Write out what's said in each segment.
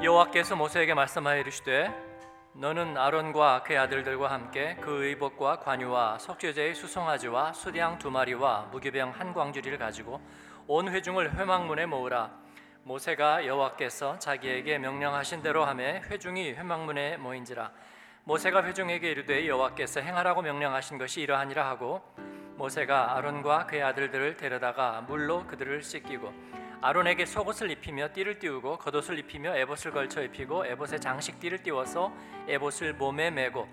여호와께서 모세에게 말씀하여 이르시되 너는 아론과 그의 아들들과 함께 그 의복과 관유와 석죄제의 수송아지와 수양 두 마리와 무교병 한 광주리를 가지고 온 회중을 회막문에 모으라. 모세가 여호와께서 자기에게 명령하신 대로 하매 회중이 회막문에 모인지라. 모세가 회중에게 이르되 여호와께서 행하라고 명령하신 것이 이러하니라 하고 모세가 아론과 그의 아들들을 데려다가 물로 그들을 씻기고 아론에게 속옷을 입히며 띠를 띠우고 겉옷을 입히며 에봇을 걸쳐 입히고 에봇에 장식 띠를 띠워서 에봇을 몸에 메고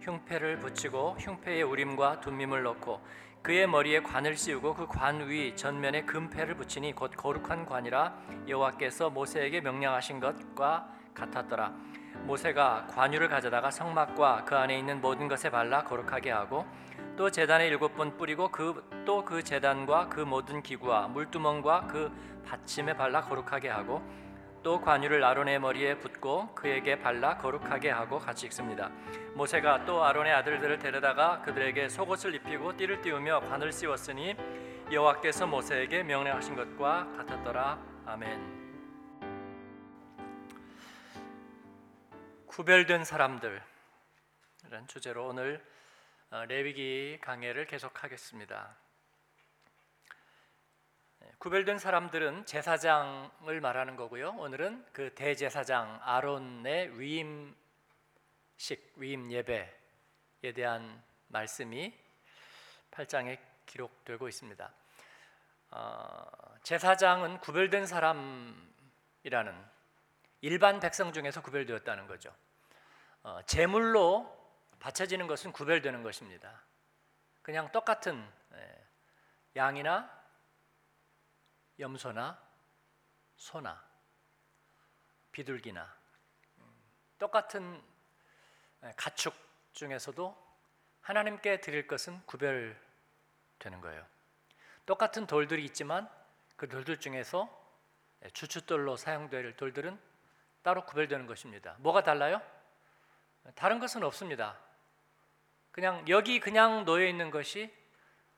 흉패를 붙이고 흉패에 우림과 둠밈을 넣고 그의 머리에 관을 씌우고 그 관 위 전면에 금패를 붙이니 곧 거룩한 관이라 여호와께서 모세에게 명령하신 것과 같았더라. 모세가 관유를 가져다가 성막과 그 안에 있는 모든 것에 발라 거룩하게 하고 또 제단에 일곱 번 뿌리고 그 또그 제단과 그 모든 기구와 물두멍과 그 받침에 발라 거룩하게 하고 또 관유를 아론의 머리에 붓고 그에게 발라 거룩하게 하고 같이 읽습니다. 모세가 또 아론의 아들들을 데려다가 그들에게 속옷을 입히고 띠를 띠우며 관을 씌웠으니 여호와께서 모세에게 명령하신 것과 같았더라. 아멘. 구별된 사람들 이런 주제로 오늘 어, 레위기 강해를 계속하겠습니다. 네, 구별된 사람들은 제사장을 말하는 거고요. 오늘은 그 대제사장 아론의 위임식 위임 예배에 대한 말씀이 8장에 기록되고 있습니다. 어, 제사장은 구별된 사람이라는 일반 백성 중에서 구별되었다는 거죠. 어, 제물로 바쳐지는 것은 구별되는 것입니다. 그냥 똑같은 예, 양이나 염소나 소나 비둘기나 음, 똑같은 예, 가축 중에서도 하나님께 드릴 것은 구별되는 거예요. 똑같은 돌들이 있지만 그 돌들 중에서 예, 주춧돌로 사용될 돌들은 따로 구별되는 것입니다. 뭐가 달라요? 다른 것은 없습니다. 그냥 여기 그냥 놓여 있는 것이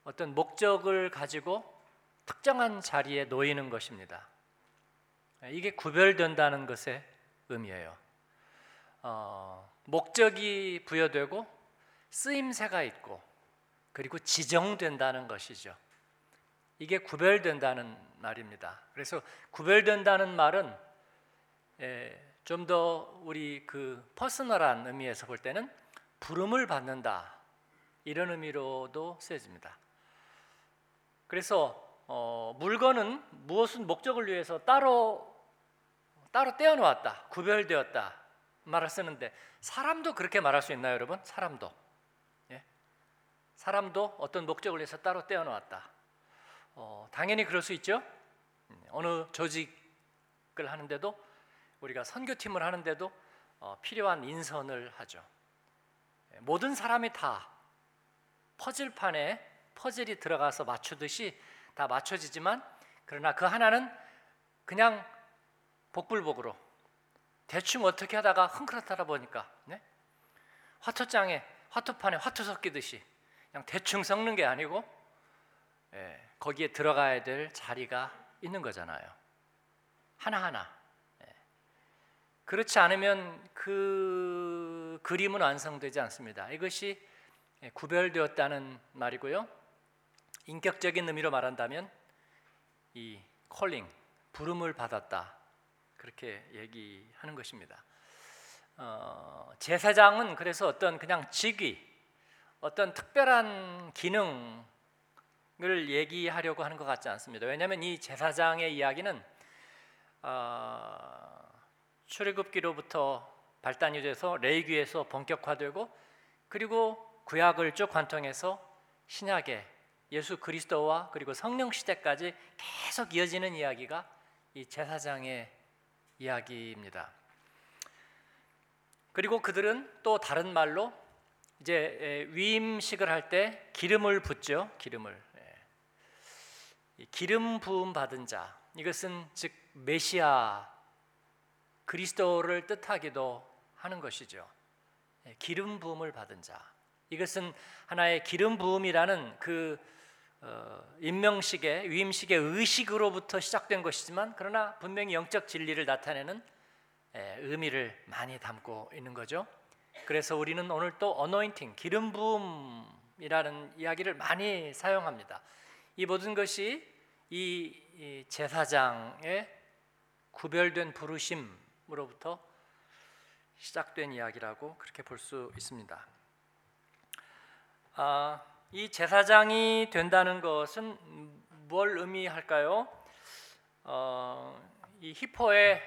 어떤 목적을 가지고 특정한 자리에 놓이는 것입니다. 이게 구별된다는 것의 의미예요. 어, 목적이 부여되고 쓰임새가 있고 그리고 지정된다는 것이죠. 이게 구별된다는 말입니다. 그래서 구별된다는 말은 예, 좀더 우리 그 퍼스널한 의미에서 볼 때는 부름을 받는다 이런 의미로도 쓰여집니다. 그래서 어, 물건은 무엇은 목적을 위해서 따로 따로 떼어놓았다, 구별되었다 말을 쓰는데 사람도 그렇게 말할 수 있나요, 여러분? 사람도 예? 사람도 어떤 목적을 위해서 따로 떼어놓았다. 어, 당연히 그럴 수 있죠. 음, 어느 조직을 하는데도 우리가 선교팀을 하는데도 어, 필요한 인선을 하죠. 예, 모든 사람이 다 퍼즐판에 퍼즐이 들어가서 맞추듯이 다 맞춰지지만 그러나 그 하나는 그냥 복불복으로 대충 어떻게 하다가 흥그렇다 보니까 네? 화투장에 화투판에 화투 섞이듯이 그냥 대충 섞는 게 아니고 예, 거기에 들어가야 될 자리가 있는 거잖아요. 하나하나 그렇지 않으면 그 그림은 완성되지 않습니다. 이것이 구별되었다는 말이고요. 인격적인 의미로 말한다면 이 콜링 부름을 받았다 그렇게 얘기하는 것입니다. 어, 제사장은 그래서 어떤 그냥 직위, 어떤 특별한 기능을 얘기하려고 하는 것 같지 않습니다. 왜냐하면 이 제사장의 이야기는 어, 출애굽기로부터 발단이 돼서 레이기에서 본격화되고 그리고 구약을 쭉 관통해서 신약에 예수 그리스도와 그리고 성령 시대까지 계속 이어지는 이야기가 이 제사장의 이야기입니다. 그리고 그들은 또 다른 말로 이제 위임식을 할 때 기름을 붓죠. 기름을 기름 부음 받은 자 이것은 즉 메시아 그리스도를 뜻하기도 하는 것이죠. 예, 기름 부음을 받은 자. 이것은 하나의 기름 부음이라는 그 어, 임명식의 위임식의 의식으로부터 시작된 것이지만 그러나 분명히 영적 진리를 나타내는 예, 의미를 많이 담고 있는 거죠. 그래서 우리는 오늘 또 어노인팅, 기름 부음이라는 이야기를 많이 사용합니다. 이 모든 것이 이 제사장의 구별된 부르심으로부터 시작된 이야기라고 그렇게 볼 수 있습니다. 아, 이 제사장이 된다는 것은 뭘 의미할까요? 어, 이 히포의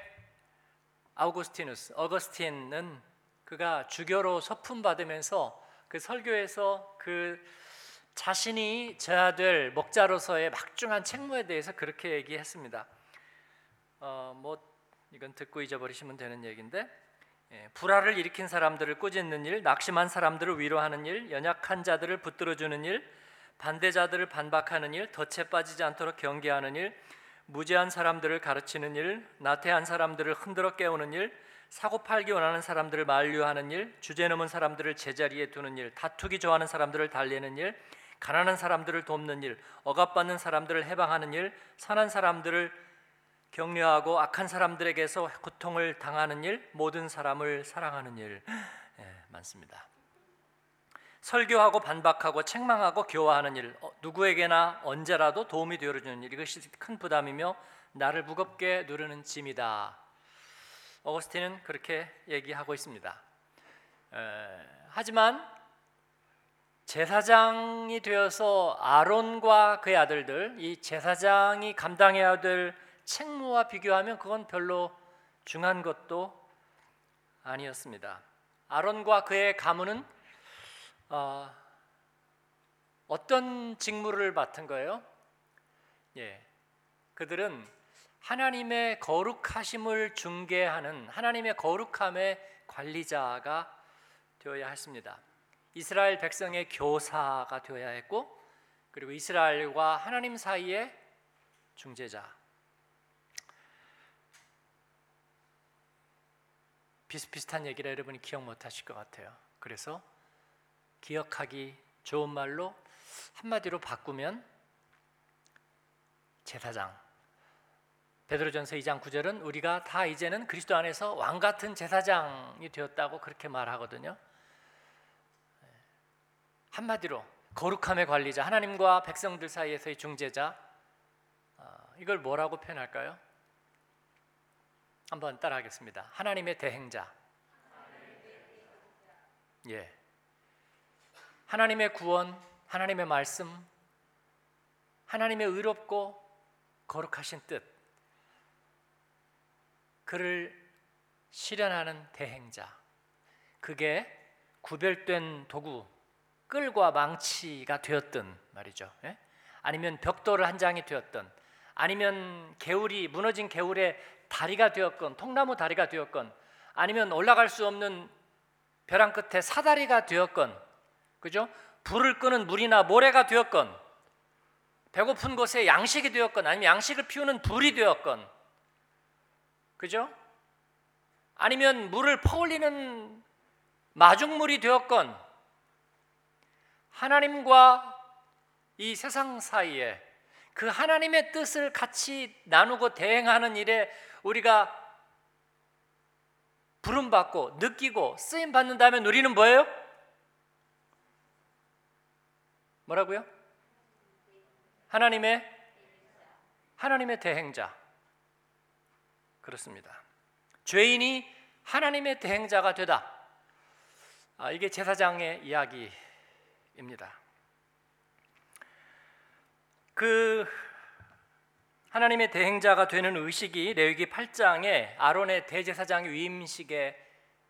아우구스티누스, 어거스틴은 그가 주교로 서품 받으면서 그 설교에서 그 자신이 져야 될 목자로서의 막중한 책무에 대해서 그렇게 얘기했습니다. 어, 뭐 이건 듣고 잊어버리시면 되는 얘기인데 예, 불화를 일으킨 사람들을 꾸짖는 일, 낙심한 사람들을 위로하는 일, 연약한 자들을 붙들어 주는 일, 반대자들을 반박하는 일, 덫에 빠지지 않도록 경계하는 일, 무지한 사람들을 가르치는 일, 나태한 사람들을 흔들어 깨우는 일, 사고 팔기 원하는 사람들을 만류하는 일, 주제 넘은 사람들을 제자리에 두는 일, 다투기 좋아하는 사람들을 달래는 일, 가난한 사람들을 돕는 일, 억압받는 사람들을 해방하는 일, 선한 사람들을 격려하고 악한 사람들에게서 고통을 당하는 일, 모든 사람을 사랑하는 일 예, 많습니다. 설교하고 반박하고 책망하고 교화하는 일, 어, 누구에게나 언제라도 도움이 되어주는 일, 이것이 큰 부담이며 나를 무겁게 누르는 짐이다. 어거스틴은 그렇게 얘기하고 있습니다. 에, 하지만 제사장이 되어서 아론과 그의 아들들, 이 제사장이 감당해야 될 책무와 비교하면 그건 별로 중한 것도 아니었습니다. 아론과 그의 가문은 어, 어떤 직무를 맡은 거예요? 예, 그들은 하나님의 거룩하심을 중개하는 하나님의 거룩함의 관리자가 되어야 했습니다. 이스라엘 백성의 교사가 되어야 했고, 그리고 이스라엘과 하나님 사이의 중재자. 비슷비슷한 얘기를 여러분이 기억 못 하실 것 같아요. 그래서 기억하기 좋은 말로 한마디로 바꾸면 제사장. 베드로전서 2장 9절은 우리가 다 이제는 그리스도 안에서 왕 같은 제사장이 되었다고 그렇게 말하거든요. 한마디로 거룩함의 관리자, 하나님과 백성들 사이에서의 중재자. 이걸 뭐라고 표현할까요? 한번 따라하겠습니다. 하나님의 대행자. 예. 하나님의 구원, 하나님의 말씀, 하나님의 의롭고 거룩하신 뜻. 그를 실현하는 대행자. 그게 구별된 도구, 끌과 망치가 되었든 말이죠. 예? 아니면 벽돌을 한 장이 되었든, 아니면 개울이 무너진 개울에 다리가 되었건 통나무 다리가 되었건 아니면 올라갈 수 없는 벼랑 끝에 사다리가 되었건 그죠? 불을 끄는 물이나 모래가 되었건 배고픈 곳에 양식이 되었건 아니면 양식을 피우는 불이 되었건 그죠? 아니면 물을 퍼올리는 마중물이 되었건 하나님과 이 세상 사이에 그 하나님의 뜻을 같이 나누고 대행하는 일에 우리가 부름 받고 느끼고 쓰임 받는다면 우리는 뭐예요? 뭐라고요? 하나님의 하나님의 대행자. 그렇습니다. 죄인이 하나님의 대행자가 되다. 아, 이게 제사장의 이야기입니다. 그 하나님의 대행자가 되는 의식이 레위기 8장에 아론의 대제사장 위임식에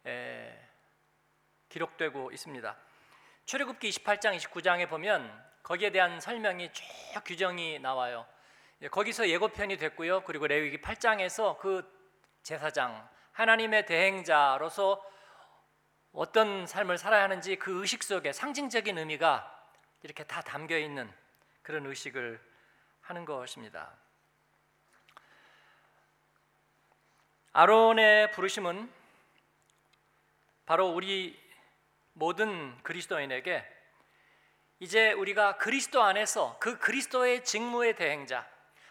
에, 기록되고 있습니다. 출애굽기 28장 29장에 보면 거기에 대한 설명이 쭉 규정이 나와요. 예, 거기서 예고편이 됐고요. 그리고 레위기 8장에서 그 제사장 하나님의 대행자로서 어떤 삶을 살아야 하는지 그 의식 속에 상징적인 의미가 이렇게 다 담겨 있는 그런 의식을 하는 것입니다. 아론의 부르심은 바로 우리 모든 그리스도인에게 이제 우리가 그리스도 안에서 그 그리스도의 직무의 대행자,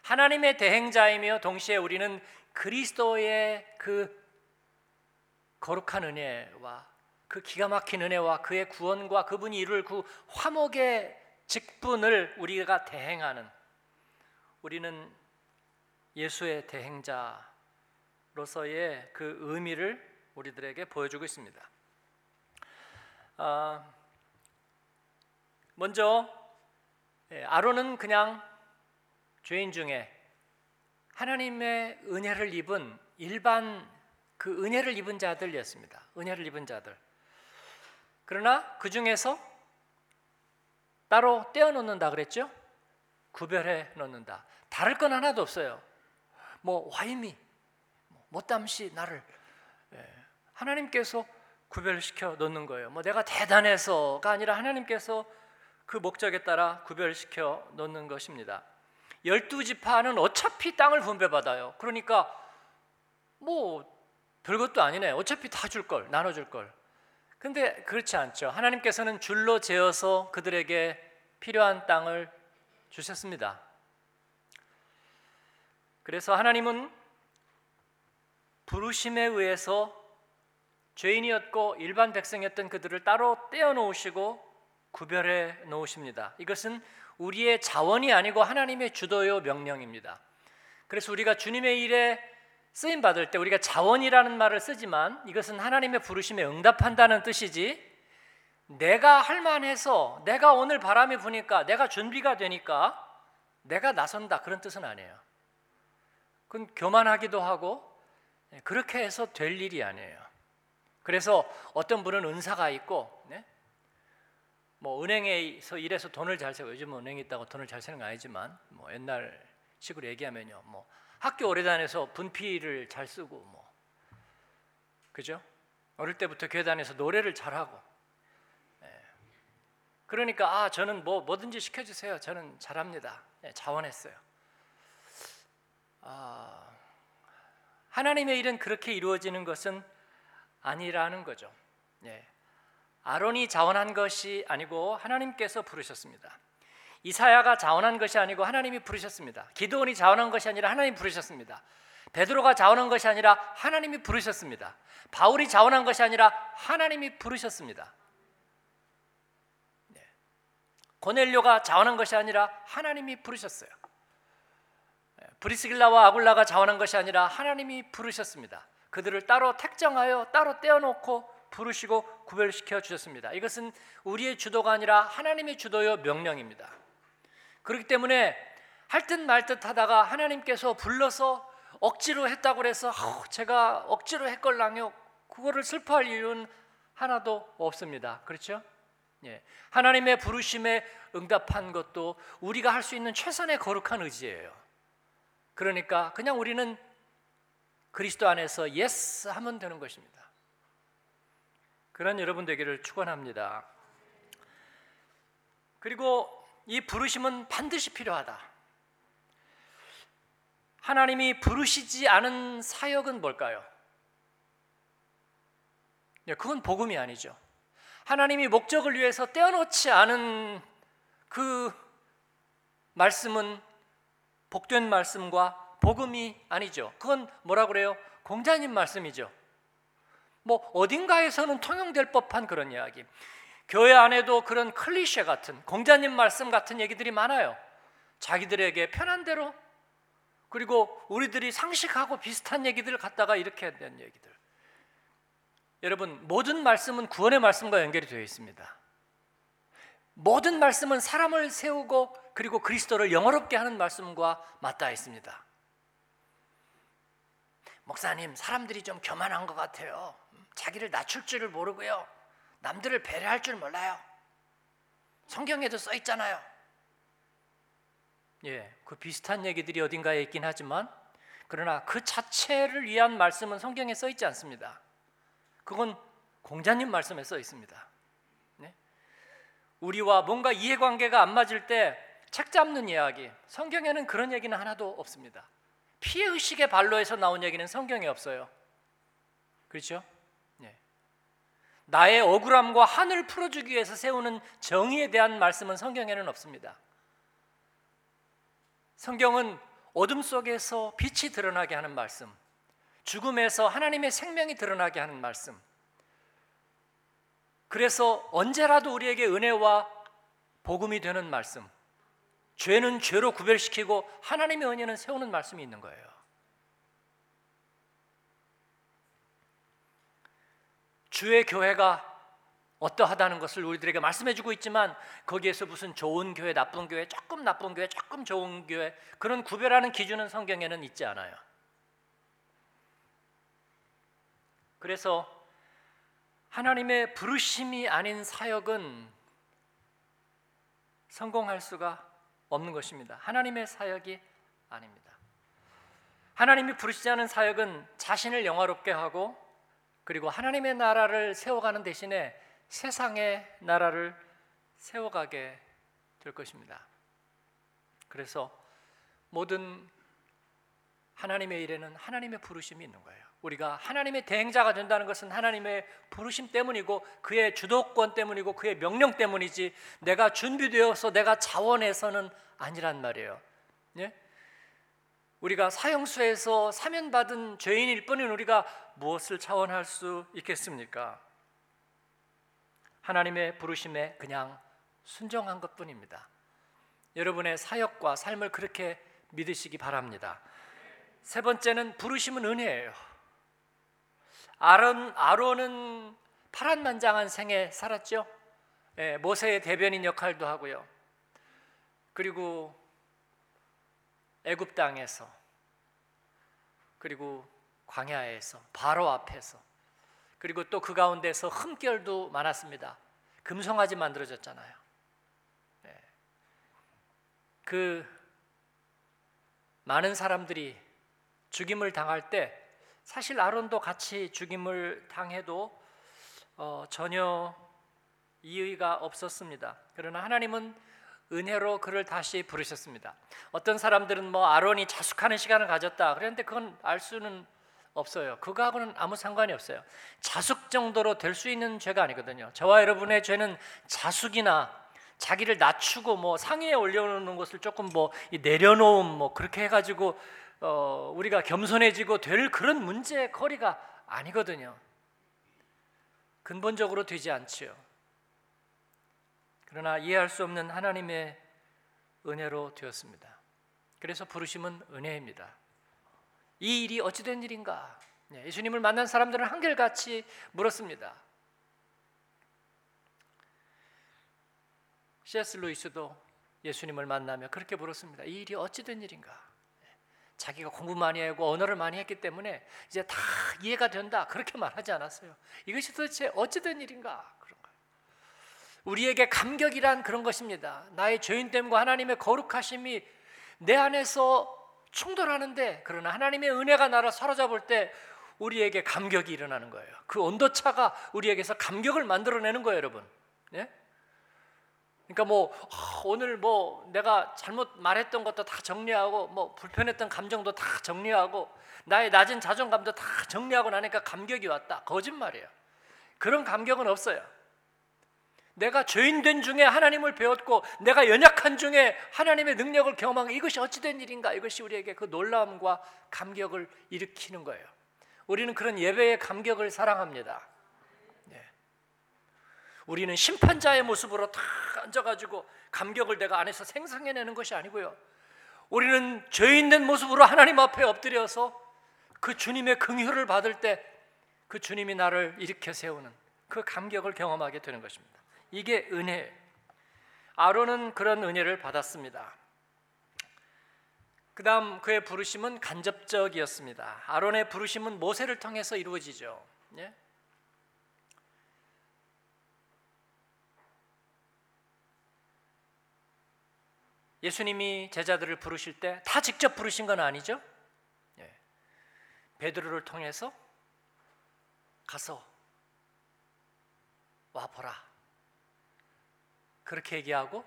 하나님의 대행자이며 동시에 우리는 그리스도의 그 거룩한 은혜와 그 기가 막힌 은혜와 그의 구원과 그분이 이룰 그 화목의 직분을 우리가 대행하는 우리는 예수의 대행자 로서의 그 의미를 우리들에게 보여주고 있습니다. 아, 먼저 예, 아론은 그냥 죄인 중에 하나님의 은혜를 입은 일반 그 은혜를 입은 자들이었습니다. 은혜를 입은 자들. 그러나 그 중에서 따로 떼어 놓는다 그랬죠? 구별해 놓는다. 다를 건 하나도 없어요. 뭐 와이미, 뭐 못담시 나를 예, 하나님께서 구별시켜 놓는 거예요. 뭐 내가 대단해서가 아니라 하나님께서 그 목적에 따라 구별시켜 놓는 것입니다. 열두 지파는 어차피 땅을 분배받아요. 그러니까 뭐 별것도 아니네. 어차피 다 줄 걸, 나눠 줄 걸. 근데 그렇지 않죠. 하나님께서는 줄로 재어서 그들에게 필요한 땅을 주셨습니다. 그래서 하나님은 부르심에 의해서 죄인이었고 일반 백성이었던 그들을 따로 떼어 놓으시고 구별해 놓으십니다. 이것은 우리의 자원이 아니고 하나님의 주도요 명령입니다. 그래서 우리가 주님의 일에 쓰임 받을 때 우리가 자원이라는 말을 쓰지만 이것은 하나님의 부르심에 응답한다는 뜻이지 내가 할 만해서 내가 오늘 바람이 부니까 내가 준비가 되니까 내가 나선다 그런 뜻은 아니에요. 그건 교만하기도 하고 예, 그렇게 해서 될 일이 아니에요. 그래서 어떤 분은 은사가 있고 네? 뭐 은행에서 일해서 돈을 잘 세고 요즘 은행에 있다고 돈을 잘 세는 건 아니지만 뭐 옛날 식으로 얘기하면요 뭐 학교 오래 다녀서 분필을 잘 쓰고 뭐 그죠? 어릴 때부터 다녀서 노래를 잘하고 예. 그러니까 아 저는 뭐 뭐든지 시켜주세요 저는 잘합니다 예, 자원했어요 아, 하나님의 일은 그렇게 이루어지는 것은 아니라는 거죠 예. 아론이 자원한 것이 아니고 하나님께서 부르셨습니다. 이사야가 자원한 것이 아니고 하나님이 부르셨습니다. 기도원이 자원한 것이 아니라 하나님이 부르셨습니다. 베드로가 자원한 것이 아니라 하나님이 부르셨습니다. 바울이 자원한 것이 아니라 하나님이 부르셨습니다. 네. 고넬료가 자원한 것이 아니라 하나님이 부르셨어요. 네. 브리스길라와 아굴라가 자원한 것이 아니라 하나님이 부르셨습니다. 그들을 따로 택정하여 따로 떼어놓고 부르시고 구별시켜 주셨습니다. 이것은 우리의 주도가 아니라 하나님의 주도요 명령입니다. 그렇기 때문에 할 듯 말 듯 하다가 하나님께서 불러서 억지로 했다고 어, 제가 억지로 했걸랑요. 그거를 슬퍼할 이유는 하나도 없습니다. 그렇죠? 예. 하나님의 부르심에 응답한 것도 우리가 할 수 있는 최선의 거룩한 의지예요. 그러니까 그냥 우리는 그리스도 안에서 yes 하면 되는 것입니다. 그런 여러분 되기를 축원합니다. 그리고 이 부르심은 반드시 필요하다. 하나님이 부르시지 않은 사역은 뭘까요? 네, 그건 복음이 아니죠. 하나님이 목적을 위해서 떼어놓지 않은 그 말씀은 복된 말씀과 복음이 아니죠. 그건 뭐라 그래요? 공자님 말씀이죠. 뭐 어딘가에서는 통용될 법한 그런 이야기. 교회 안에도 그런 클리셰 같은 공자님 말씀 같은 얘기들이 많아요. 자기들에게 편한 대로 그리고 우리들이 상식하고 비슷한 얘기들을 갖다가 이렇게 된 얘기들. 여러분 모든 말씀은 구원의 말씀과 연결이 되어 있습니다. 모든 말씀은 사람을 세우고 그리고 그리스도를 영어롭게 하는 말씀과 맞닿아 있습니다. 목사님, 사람들이 좀 교만한 것 같아요. 자기를 낮출 줄을 모르고요. 남들을 배려할 줄 몰라요. 성경에도 써 있잖아요. 예, 그 비슷한 얘기들이 어딘가에 있긴 하지만 그러나 그 자체를 위한 말씀은 성경에 써 있지 않습니다. 그건 공자님 말씀에 써 있습니다. 네? 우리와 뭔가 이해관계가 안 맞을 때 책 잡는 이야기, 성경에는 그런 얘기는 하나도 없습니다. 피해 의식의 발로에서 나온 얘기는 성경에 없어요. 그렇죠? 나의 억울함과 한을 풀어주기 위해서 세우는 정의에 대한 말씀은 성경에는 없습니다. 성경은 어둠 속에서 빛이 드러나게 하는 말씀, 죽음에서 하나님의 생명이 드러나게 하는 말씀. 그래서 언제라도 우리에게 은혜와 복음이 되는 말씀. 죄는 죄로 구별시키고 하나님의 은혜는 세우는 말씀이 있는 거예요. 주의 교회가 어떠하다는 것을 우리들에게 말씀해 주고 있지만 거기에서 무슨 좋은 교회, 나쁜 교회, 조금 나쁜 교회, 조금 좋은 교회 그런 구별하는 기준은 성경에는 있지 않아요. 그래서 하나님의 부르심이 아닌 사역은 성공할 수가 없는 것입니다. 하나님의 사역이 아닙니다. 하나님이 부르시지 않은 사역은 자신을 영화롭게 하고 그리고 하나님의 나라를 세워가는 대신에 세상의 나라를 세워가게 될 것입니다. 그래서 모든 하나님의 일에는 하나님의 부르심이 있는 거예요. 우리가 하나님의 대행자가 된다는 것은 하나님의 부르심 때문이고 그의 주도권 때문이고 그의 명령 때문이지 내가 준비되어서 내가 자원해서는 아니란 말이에요. 예? 우리가 사형수에서 사면받은 죄인일 뿐인 우리가 무엇을 차원할 수 있겠습니까? 하나님의 부르심에 그냥 순종한 것뿐입니다. 여러분의 사역과 삶을 그렇게 믿으시기 바랍니다. 세 번째는 부르심은 은혜예요. 아론 아론은 파란만장한 생에 살았죠. 예, 모세의 대변인 역할도 하고요. 그리고 애굽 땅에서 그리고 광야에서 바로 앞에서 그리고 또 그 가운데서 흠결도 많았습니다. 금송아지 만들어졌잖아요. 네. 그 많은 사람들이 죽임을 당할 때 사실 아론도 같이 죽임을 당해도 어, 전혀 이의가 없었습니다. 그러나 하나님은 은혜로 그를 다시 부르셨습니다. 어떤 사람들은 뭐 아론이 자숙하는 시간을 가졌다. 그런데 그건 알 수는 없어요. 그거하고는 아무 상관이 없어요. 자숙 정도로 될 수 있는 죄가 아니거든요. 저와 여러분의 죄는 자숙이나 자기를 낮추고 뭐 상위에 올려놓는 것을 조금 뭐 내려놓음 뭐 그렇게 해가지고 어 우리가 겸손해지고 될 그런 문제의 거리가 아니거든요. 근본적으로 되지 않지요. 그러나 이해할 수 없는 하나님의 은혜로 되었습니다. 그래서 부르심은 은혜입니다. 이 일이 어찌된 일인가? 네, 예수님을 만난 사람들은 한결같이 물었습니다. C.S. 루이스도 예수님을 만나며 그렇게 물었습니다. 이 일이 어찌된 일인가? 네, 자기가 공부 많이 하고 언어를 많이 했기 때문에 이제 다 이해가 된다 그렇게 말하지 않았어요. 이것이 도대체 어찌된 일인가? 우리에게 감격이란 그런 것입니다. 나의 죄인됨과 하나님의 거룩하심이 내 안에서 충돌하는데 그러나 하나님의 은혜가 나를 사로잡을 때 우리에게 감격이 일어나는 거예요. 그 온도차가 우리에게서 감격을 만들어내는 거예요, 여러분. 예? 그러니까 뭐 아, 오늘 뭐 내가 잘못 말했던 것도 다 정리하고 뭐 불편했던 감정도 다 정리하고 나의 낮은 자존감도 다 정리하고 나니까 감격이 왔다. 거짓말이에요. 그런 감격은 없어요. 내가 죄인 된 중에 하나님을 배웠고 내가 연약한 중에 하나님의 능력을 경험한 이것이 어찌된 일인가 이것이 우리에게 그 놀라움과 감격을 일으키는 거예요. 우리는 그런 예배의 감격을 사랑합니다. 네. 우리는 심판자의 모습으로 다 앉아가지고 감격을 내가 안에서 생성해내는 것이 아니고요. 우리는 죄인된 모습으로 하나님 앞에 엎드려서 그 주님의 긍휼을 받을 때 그 주님이 나를 일으켜 세우는 그 감격을 경험하게 되는 것입니다. 이게 은혜. 아론은 그런 은혜를 받았습니다. 그다음 그의 부르심은 간접적이었습니다. 아론의 부르심은 모세를 통해서 이루어지죠. 예? 예수님이 제자들을 부르실 때 다 직접 부르신 건 아니죠. 예. 베드로를 통해서 가서 와 보라. 그렇게 얘기하고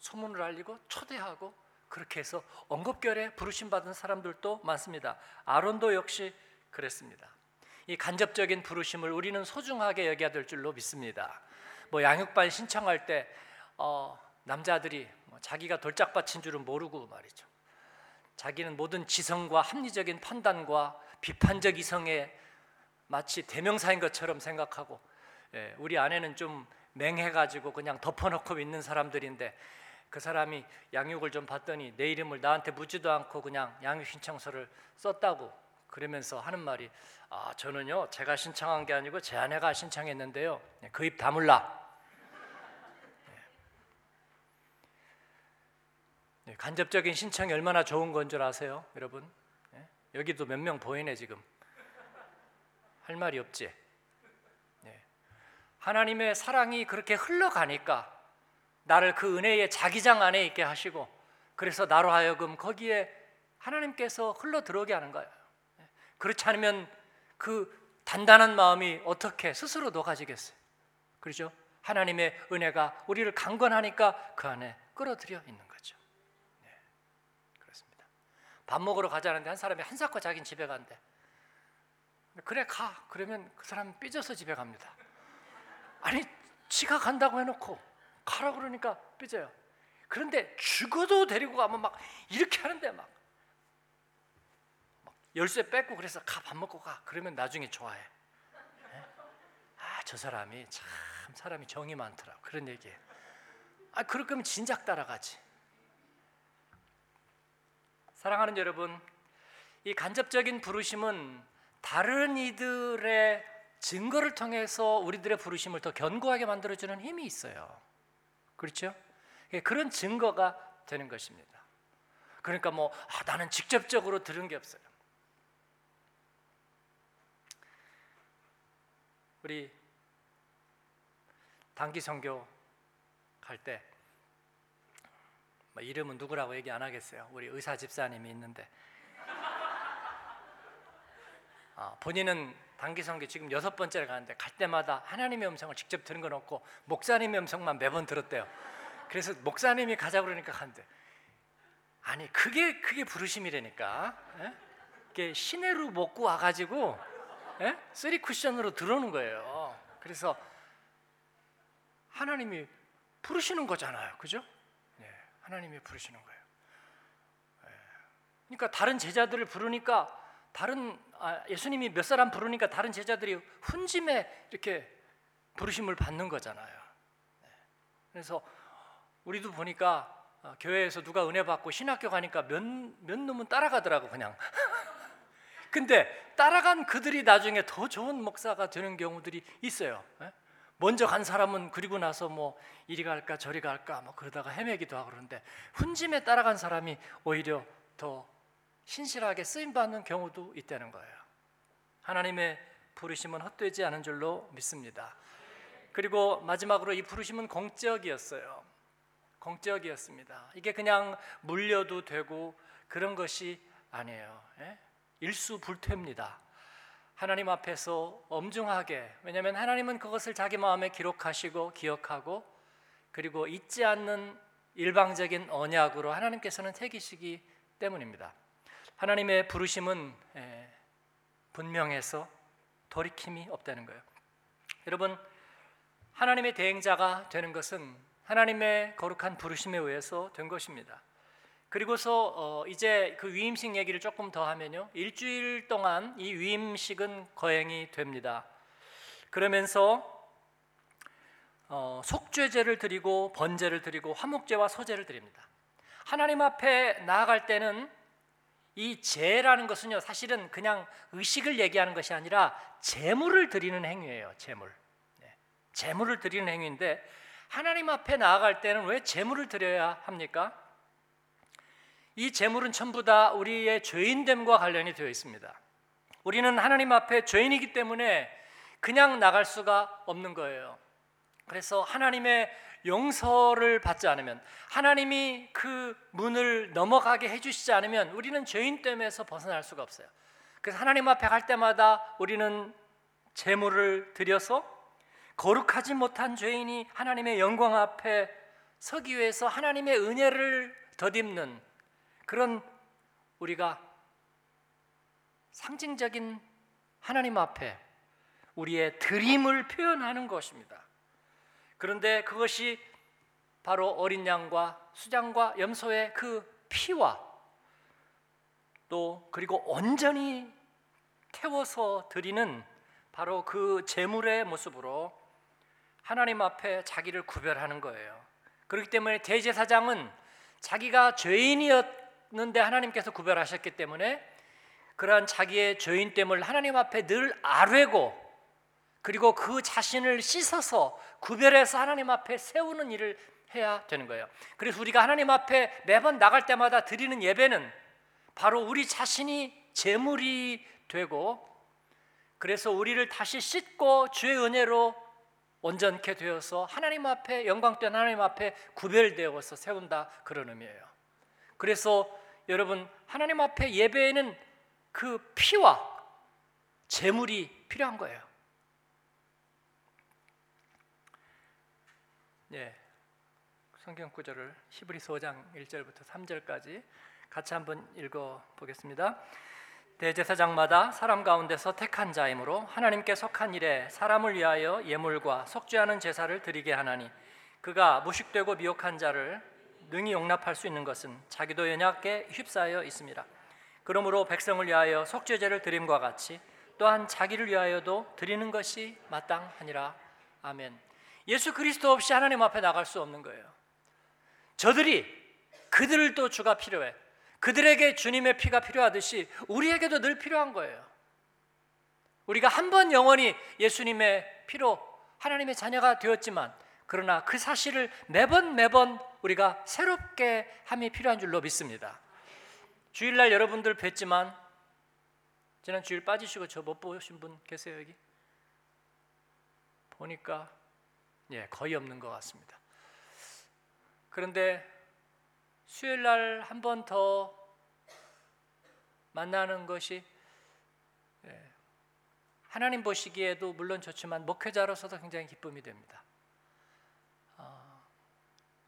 소문을 알리고 초대하고 그렇게 해서 언급결에 부르심 받은 사람들도 많습니다. 아론도 역시 그랬습니다. 이 간접적인 부르심을 우리는 소중하게 여겨야 될 줄로 믿습니다. 뭐 양육반 신청할 때 어, 남자들이 뭐 자기가 돌짝밭인 줄은 모르고 말이죠. 자기는 모든 지성과 합리적인 판단과 비판적 이성의 마치 대명사인 것처럼 생각하고 예, 우리 아내는 좀 맹해가지고 그냥 덮어놓고 있는 사람들인데 그 사람이 양육을 좀 받더니 내 이름을 나한테 묻지도 않고 그냥 양육 신청서를 썼다고 그러면서 하는 말이 아 저는요 제가 신청한 게 아니고 제 아내가 신청했는데요 네, 그입 다물라 네, 간접적인 신청이 얼마나 좋은 건 줄 아세요 여러분 네? 여기도 몇 명 보이네 지금 할 말이 없지 네. 하나님의 사랑이 그렇게 흘러가니까 나를 그 은혜의 자기장 안에 있게 하시고 그래서 나로 하여금 거기에 하나님께서 흘러 들어오게 하는 거예요. 그렇지 않으면 그 단단한 마음이 어떻게 스스로 녹아지겠어요? 그렇죠? 하나님의 은혜가 우리를 강건하니까 그 안에 끌어들여 있는. 네, 그렇습니다. 밥 먹으러 가자는데 한 사람이 한 사코 자긴 집에 간대. 그래 가. 그러면 그 사람 삐져서 집에 갑니다. 아니 지가 간다고 해놓고 가라 그러니까 삐져요. 그런데 죽어도 데리고 가면 막 이렇게 하는데 막, 막 열쇠 뺏고 그래서 가 밥 먹고 가. 그러면 나중에 좋아해. 네? 아저 사람이 참 사람이 정이 많더라. 그런 얘기예요. 아 그럴 거면 진작 따라가지. 사랑하는 여러분, 이 간접적인 부르심은 다른 이들의 증거를 통해서 우리들의 부르심을 더 견고하게 만들어주는 힘이 있어요. 그렇죠? 예, 그런 증거가 되는 것입니다. 그러니까 뭐 아, 나는 직접적으로 들은 게 없어요. 우리 단기 선교 갈 때 뭐 이름은 누구라고 얘기 안 하겠어요. 우리 의사 집사님이 있는데 아, 본인은 단기 선교 지금 여섯 번째를 가는데 갈 때마다 하나님의 음성을 직접 들은 건 없고 목사님의 음성만 매번 들었대요. 그래서 목사님이 가자 그러니까 간대. 아니 그게 그게 부르심이라니까. 예? 이게 시네루 먹고 와가지고 예? 쓰리 쿠션으로 들어오는 거예요. 그래서 하나님이 부르시는 거잖아요, 그죠? 네, 하나님이 부르시는 거예요. 예. 그러니까 다른 제자들을 부르니까 다른 아, 예수님이 몇 사람 부르니까 다른 제자들이 훈짐에 이렇게 부르심을 받는 거잖아요. 네. 그래서 우리도 보니까 어, 교회에서 누가 은혜 받고 신학교 가니까 몇, 몇 놈은 따라가더라고 그냥. 근데 따라간 그들이 나중에 더 좋은 목사가 되는 경우들이 있어요. 예? 먼저 간 사람은 그리고 나서 뭐 이리 갈까 저리 갈까 뭐 그러다가 헤매기도 하고 그러는데 훈짐에 따라간 사람이 오히려 더 신실하게 쓰임 받는 경우도 있다는 거예요. 하나님의 부르심은 헛되지 않은 줄로 믿습니다. 그리고 마지막으로 이 부르심은 공적이었어요. 공적이었습니다. 이게 그냥 물려도 되고 그런 것이 아니에요. 예? 일수 불퇴입니다. 하나님 앞에서 엄중하게 왜냐하면 하나님은 그것을 자기 마음에 기록하시고 기억하고 그리고 잊지 않는 일방적인 언약으로 하나님께서는 새기시기 때문입니다. 하나님의 부르심은 분명해서 돌이킴이 없다는 거예요. 여러분 하나님의 대행자가 되는 것은 하나님의 거룩한 부르심에 의해서 된 것입니다. 그리고서 어 이제 그 위임식 얘기를 조금 더 하면요. 일주일 동안 이 위임식은 거행이 됩니다. 그러면서 어 속죄제를 드리고 번제를 드리고 화목제와 소제를 드립니다. 하나님 앞에 나아갈 때는 이 제라는 것은요 사실은 그냥 의식을 얘기하는 것이 아니라 제물을 드리는 행위예요. 제물. 네. 제물을 드리는 행위인데 하나님 앞에 나아갈 때는 왜 제물을 드려야 합니까? 이 제물은 전부 다 우리의 죄인됨과 관련이 되어 있습니다. 우리는 하나님 앞에 죄인이기 때문에 그냥 나갈 수가 없는 거예요. 그래서 하나님의 용서를 받지 않으면 하나님이 그 문을 넘어가게 해주시지 않으면 우리는 죄인됨에서 벗어날 수가 없어요. 그래서 하나님 앞에 갈 때마다 우리는 제물을 드려서 거룩하지 못한 죄인이 하나님의 영광 앞에 서기 위해서 하나님의 은혜를 덧입는 그런 우리가 상징적인 하나님 앞에 우리의 드림을 표현하는 것입니다. 그런데 그것이 바로 어린 양과 수장과 염소의 그 피와 또 그리고 온전히 태워서 드리는 바로 그 제물의 모습으로 하나님 앞에 자기를 구별하는 거예요. 그렇기 때문에 대제사장은 자기가 죄인이었 는데 하나님께서 구별하셨기 때문에 그러한 자기의 죄인됨을 하나님 앞에 늘 아뢰고 그리고 그 자신을 씻어서 구별해서 하나님 앞에 세우는 일을 해야 되는 거예요. 그래서 우리가 하나님 앞에 매번 나갈 때마다 드리는 예배는 바로 우리 자신이 제물이 되고 그래서 우리를 다시 씻고 주의 은혜로 온전케 되어서 하나님 앞에 영광된 하나님 앞에 구별되어서 세운다 그런 의미예요. 그래서 여러분 하나님 앞에 예배에는 그 피와 제물이 필요한 거예요. 예. 성경 구절을 히브리서 5장 1절부터 3절까지 같이 한번 읽어 보겠습니다. 대제사장마다 사람 가운데서 택한 자이므로 하나님께 속한 일에 사람을 위하여 예물과 속죄하는 제사를 드리게 하나니 그가 무식되고 미혹한 자를 능히 용납할 수 있는 것은 자기도 연약게 휩싸여 있습니다. 그러므로 백성을 위하여 속죄제를 드림과 같이 또한 자기를 위하여도 드리는 것이 마땅하니라. 아멘. 예수 그리스도 없이 하나님 앞에 나갈 수 없는 거예요. 저들이 그들도 주가 필요해. 그들에게 주님의 피가 필요하듯이 우리에게도 늘 필요한 거예요. 우리가 한 번 영원히 예수님의 피로 하나님의 자녀가 되었지만 그러나 그 사실을 매번 매번 우리가 새롭게 함이 필요한 줄로 믿습니다. 주일날 여러분들 뵀지만 지난 주일 빠지시고 저 못 보신 분 계세요 여기? 보니까 예 거의 없는 것 같습니다. 그런데 수요일 날 한 번 더 만나는 것이 예, 하나님 보시기에도 물론 좋지만 목회자로서도 굉장히 기쁨이 됩니다.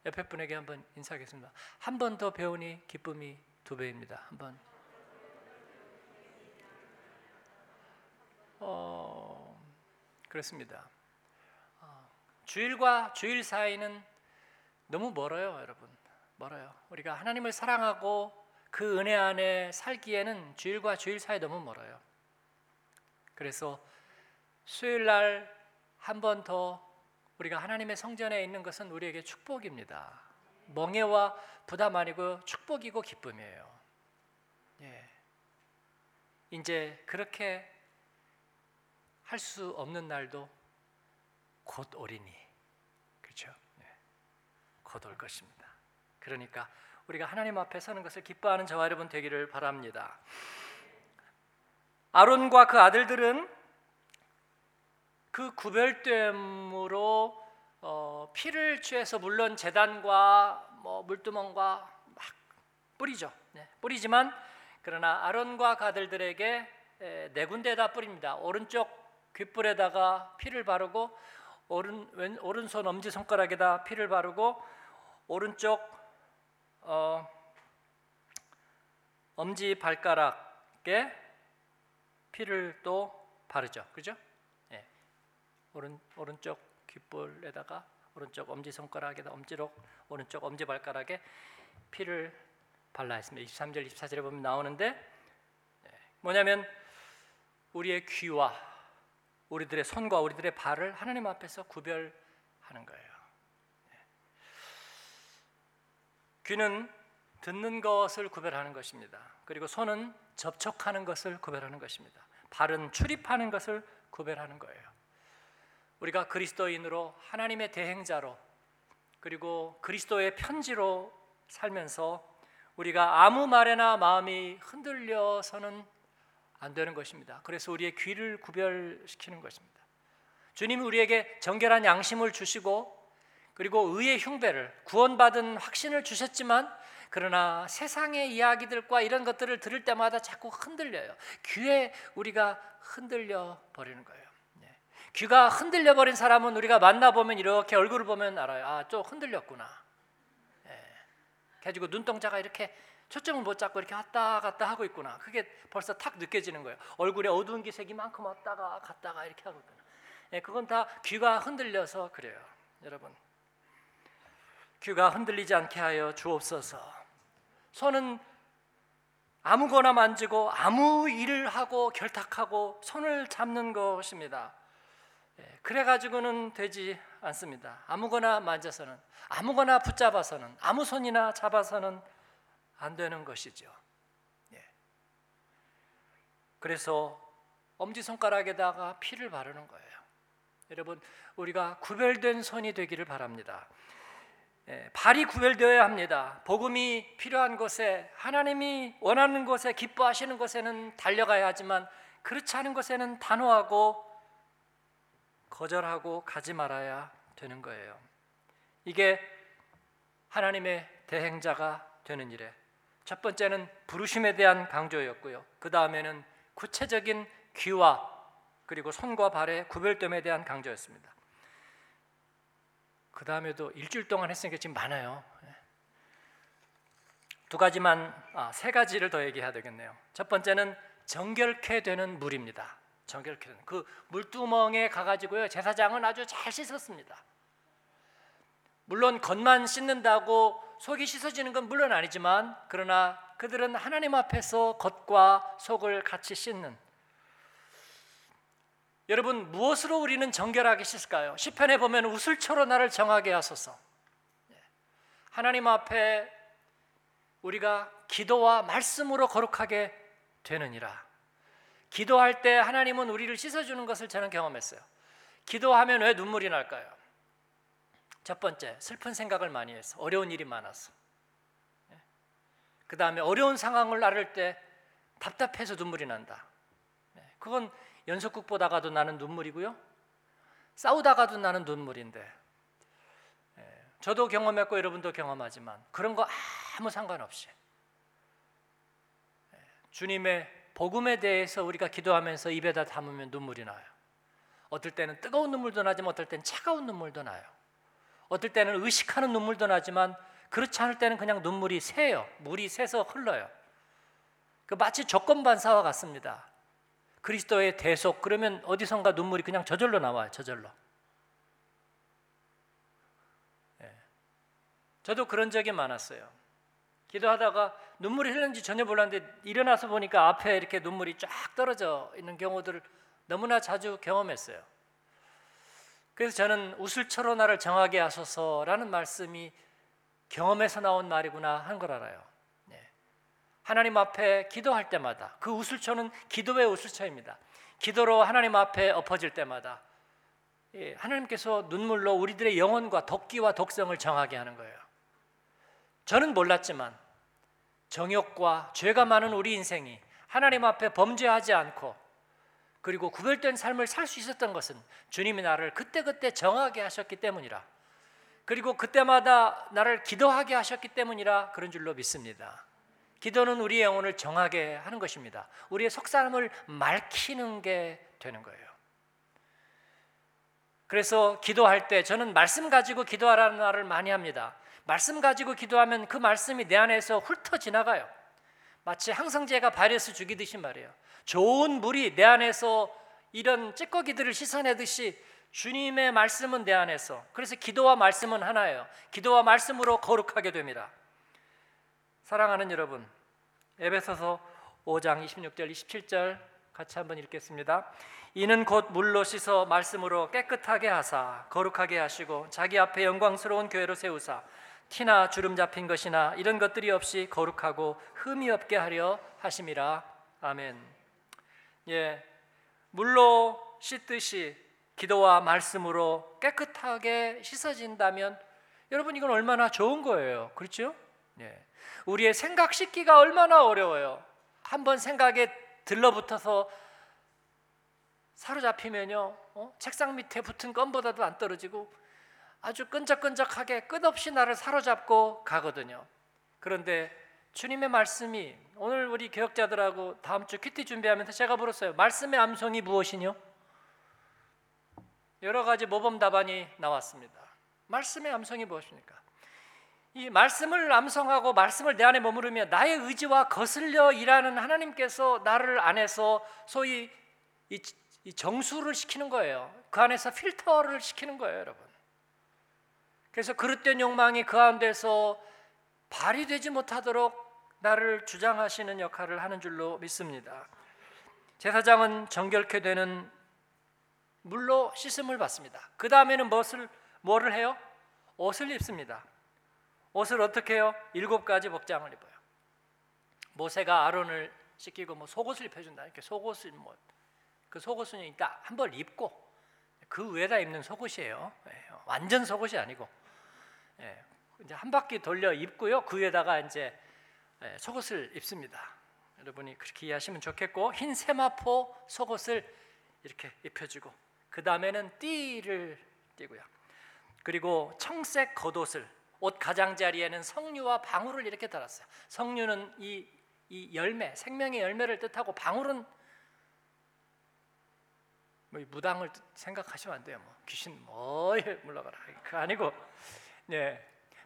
어, 옆에 분에게 한번 인사하겠습니다. 한 번 더 배우니 기쁨이 두 배입니다. 한번 어, 그렇습니다. 어, 주일과 주일 사이는 너무 멀어요, 여러분. 멀어요. 우리가 하나님을 사랑하고 그 은혜 안에 살기에는 주일과 주일 사이 너무 멀어요. 그래서 수요일 날 한 번 더 우리가 하나님의 성전에 있는 것은 우리에게 축복입니다. 멍해와 부담 아니고 축복이고 기쁨이에요. 예. 이제 그렇게 할 수 없는 날도 곧 오리니 그렇죠? 예. 곧올 것입니다. 그러니까 우리가 하나님 앞에 서는 것을 기뻐하는 저와 여러분 되기를 바랍니다. 아론과 그 아들들은 그 구별됨으로 어, 피를 취해서 물론 재단과 뭐 물두멍과 막 뿌리죠. 네, 뿌리지만 그러나 아론과 그 아들들에게 네 군데다 뿌립니다. 오른쪽 귓불에다가 피를 바르고 오른 왼 오른손 엄지 손가락에다 피를 바르고 오른쪽 어, 엄지 발가락에 피를 또 바르죠. 그죠? 예. 오른 오른쪽 귓볼에다가 오른쪽 엄지 손가락에다 엄지로 오른쪽 엄지 발가락에 피를 발라 했습니다. 23절 24절에 보면 나오는데 예. 뭐냐면 우리의 귀와 우리들의 손과 우리들의 발을 하나님 앞에서 구별하는 거예요. 귀는 듣는 것을 구별하는 것입니다. 그리고 손은 접촉하는 것을 구별하는 것입니다. 발은 출입하는 것을 구별하는 거예요. 우리가 그리스도인으로 하나님의 대행자로 그리고 그리스도의 편지로 살면서 우리가 아무 말에나 마음이 흔들려서는 안 되는 것입니다. 그래서 우리의 귀를 구별시키는 것입니다. 주님이 우리에게 정결한 양심을 주시고 그리고 의의 흉배를 구원받은 확신을 주셨지만 그러나 세상의 이야기들과 이런 것들을 들을 때마다 자꾸 흔들려요. 귀에 우리가 흔들려 버리는 거예요. 네. 귀가 흔들려 버린 사람은 우리가 만나 보면 이렇게 얼굴을 보면 알아요. 아, 좀 흔들렸구나. 예. 가지고 눈동자가 이렇게 초점을 못 잡고 이렇게 왔다 갔다 하고 있구나. 그게 벌써 탁 느껴지는 거예요. 얼굴에 어두운 기색이 만큼 왔다가 갔다가 이렇게 하고 있구나. 예, 그건 다 귀가 흔들려서 그래요, 여러분. 귀가 흔들리지 않게 하여 주옵소서. 손은 아무거나 만지고 아무 일을 하고 결탁하고 손을 잡는 것입니다. 예, 그래 가지고는 되지 않습니다. 아무거나 만져서는 아무거나 붙잡아서는 아무 손이나 잡아서는 안 되는 것이죠. 예. 그래서 엄지 손가락에다가 피를 바르는 거예요. 여러분 우리가 구별된 손이 되기를 바랍니다. 예, 발이 구별되어야 합니다. 복음이 필요한 곳에 하나님이 원하는 곳에 기뻐하시는 곳에는 달려가야 하지만 그렇지 않은 곳에는 단호하고 거절하고 가지 말아야 되는 거예요. 이게 하나님의 대행자가 되는 일에 첫 번째는 부르심에 대한 강조였고요. 그 다음에는 구체적인 귀와 그리고 손과 발의 구별됨에 대한 강조였습니다. 그 다음에도 일주일 동안 했으니까 지금 많아요. 예. 두 가지만 아, 세 가지를 더 얘기해야 되겠네요. 첫 번째는 정결케 되는 물입니다. 정결케 되는 그 물두멍에 가가지고요 제사장은 아주 잘 씻었습니다. 물론 겉만 씻는다고 속이 씻어지는 건 물론 아니지만 그러나 그들은 하나님 앞에서 겉과 속을 같이 씻는 여러분 무엇으로 우리는 정결하게 씻을까요? 시편에 보면 우슬초로 나를 정하게 하소서. 예. 하나님 앞에 우리가 기도와 말씀으로 거룩하게 되느니라. 기도할 때 하나님은 우리를 씻어주는 것을 저는 경험했어요. 기도하면 왜 눈물이 날까요? 첫 번째, 슬픈 생각을 많이 해서 어려운 일이 많아서. 예. 그 다음에 어려운 상황을 나를 때 답답해서 눈물이 난다. 예. 그건 연속극 보다가도 나는 눈물이고요. 싸우다가도 나는 눈물인데 예, 저도 경험했고 여러분도 경험하지만 그런 거 아무 상관없이 예, 주님의 복음에 대해서 우리가 기도하면서 입에다 담으면 눈물이 나요. 어떨 때는 뜨거운 눈물도 나지만 어떨 때는 차가운 눈물도 나요. 어떨 때는 의식하는 눈물도 나지만 그렇지 않을 때는 그냥 눈물이 새요. 물이 새서 흘러요. 그 마치 조건 반사와 같습니다. 그리스도의 대속 그러면 어디선가 눈물이 그냥 저절로 나와요. 저절로. 예. 저도 그런 적이 많았어요. 기도하다가 눈물이 흘는지 전혀 몰랐는데 일어나서 보니까 앞에 이렇게 눈물이 쫙 떨어져 있는 경우들을 너무나 자주 경험했어요. 그래서 저는 우슬처럼 나를 정하게 하소서라는 말씀이 경험에서 나온 말이구나 한 걸 알아요. 하나님 앞에 기도할 때마다 그 우슬초는 기도의 우슬초입니다. 기도로 하나님 앞에 엎어질 때마다 예, 하나님께서 눈물로 우리들의 영혼과 덕기와 독성을 정하게 하는 거예요. 저는 몰랐지만 정욕과 죄가 많은 우리 인생이 하나님 앞에 범죄하지 않고 그리고 구별된 삶을 살 수 있었던 것은 주님이 나를 그때그때 정하게 하셨기 때문이라 그리고 그때마다 나를 기도하게 하셨기 때문이라 그런 줄로 믿습니다. 기도는 우리의 영혼을 정하게 하는 것입니다. 우리의 속사람을 맑히는 게 되는 거예요. 그래서 기도할 때 저는 말씀 가지고 기도하라는 말을 많이 합니다. 말씀 가지고 기도하면 그 말씀이 내 안에서 훑어 지나가요. 마치 항성제가 바이러스 죽이듯이 말이에요. 좋은 물이 내 안에서 이런 찌꺼기들을 씻어내듯이 주님의 말씀은 내 안에서 그래서 기도와 말씀은 하나예요. 기도와 말씀으로 거룩하게 됩니다. 사랑하는 여러분, 에베소서 5장 26절 27절 같이 한번 읽겠습니다. 이는 곧 물로 씻어 말씀으로 깨끗하게 하사 거룩하게 하시고 자기 앞에 영광스러운 교회로 세우사 티나 주름 잡힌 것이나 이런 것들이 없이 거룩하고 흠이 없게 하려 하심이라. 아멘. 예. 물로 씻듯이 기도와 말씀으로 깨끗하게 씻어진다면 여러분 이건 얼마나 좋은 거예요. 그렇죠? 예. 우리의 생각 씻기가 얼마나 어려워요. 한번 생각에 들러붙어서 사로잡히면요, 어? 책상 밑에 붙은 껌보다도 안 떨어지고 아주 끈적끈적하게 끝없이 나를 사로잡고 가거든요. 그런데 주님의 말씀이 오늘 우리 교역자들하고 다음 주 큐티 준비하면서 제가 물었어요. 말씀의 암송이 무엇이뇨? 여러 가지 모범 답안이 나왔습니다. 말씀의 암송이 무엇입니까? 이 말씀을 암송하고 말씀을 내 안에 머무르며 나의 의지와 거슬려 일하는 하나님께서 나를 안에서 소위 이, 이 정수를 시키는 거예요. 그 안에서 필터를 시키는 거예요, 여러분. 그래서 그릇된 욕망이 그 안에서 발휘되지 못하도록 나를 주장하시는 역할을 하는 줄로 믿습니다. 제사장은 정결케 되는 물로 씻음을 받습니다. 그 다음에는 무엇을 뭐를 해요? 옷을 입습니다. 옷을 어떻게 해요? 일곱 가지 복장을 입어요. 모세가 아론을 씻기고 뭐 속옷을 입혀준다. 이렇게 속옷을 뭐그 속옷은 일단 한 벌 입고 그 위에다 입는 속옷이에요. 예, 완전 속옷이 아니고 예, 이제 한 바퀴 돌려 입고요. 그 위에다가 이제 예, 속옷을 입습니다. 여러분이 그렇게 이해하시면 좋겠고 흰 세마포 속옷을 이렇게 입혀주고 그 다음에는 띠를 띠고요. 그리고 청색 겉옷을 옷 가장자리에는 성류와 방울을 이렇게 달았어요. 성류는 이, 이 열매, 생명의 열매를 뜻하고 방울은 뭐 무당을 생각하시면 안 돼요. 뭐 귀신 뭐 물러가라. 그 아니고 네.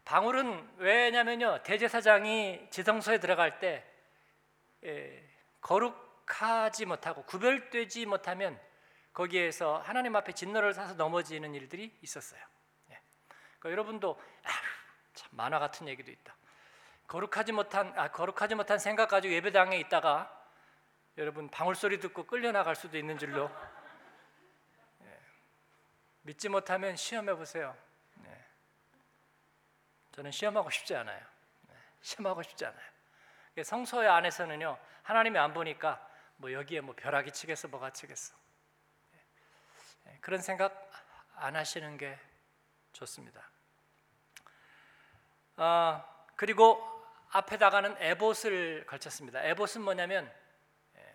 방울은 왜냐면요. 대제사장이 지성소에 들어갈 때 예, 거룩하지 못하고 구별되지 못하면 거기에서 하나님 앞에 진노를 사서 넘어지는 일들이 있었어요. 예. 그러니까 여러분도 아, 참 만화 같은 얘기도 있다. 거룩하지 못한 아, 거룩하지 못한 생각 가지고 예배당에 있다가 여러분 방울 소리 듣고 끌려 나갈 수도 있는 줄로 예. 믿지 못하면 시험해 보세요. 네. 저는 시험하고 싶지 않아요. 네. 시험하고 싶지 않아요. 성소의 안에서는요 하나님이 안 보니까 뭐 여기에 뭐 벼락이 치겠어 뭐가 치겠어 예, 그런 생각 안 하시는 게 좋습니다. 아 그리고 앞에다가는 에봇을 걸쳤습니다. 에봇은 뭐냐면 예,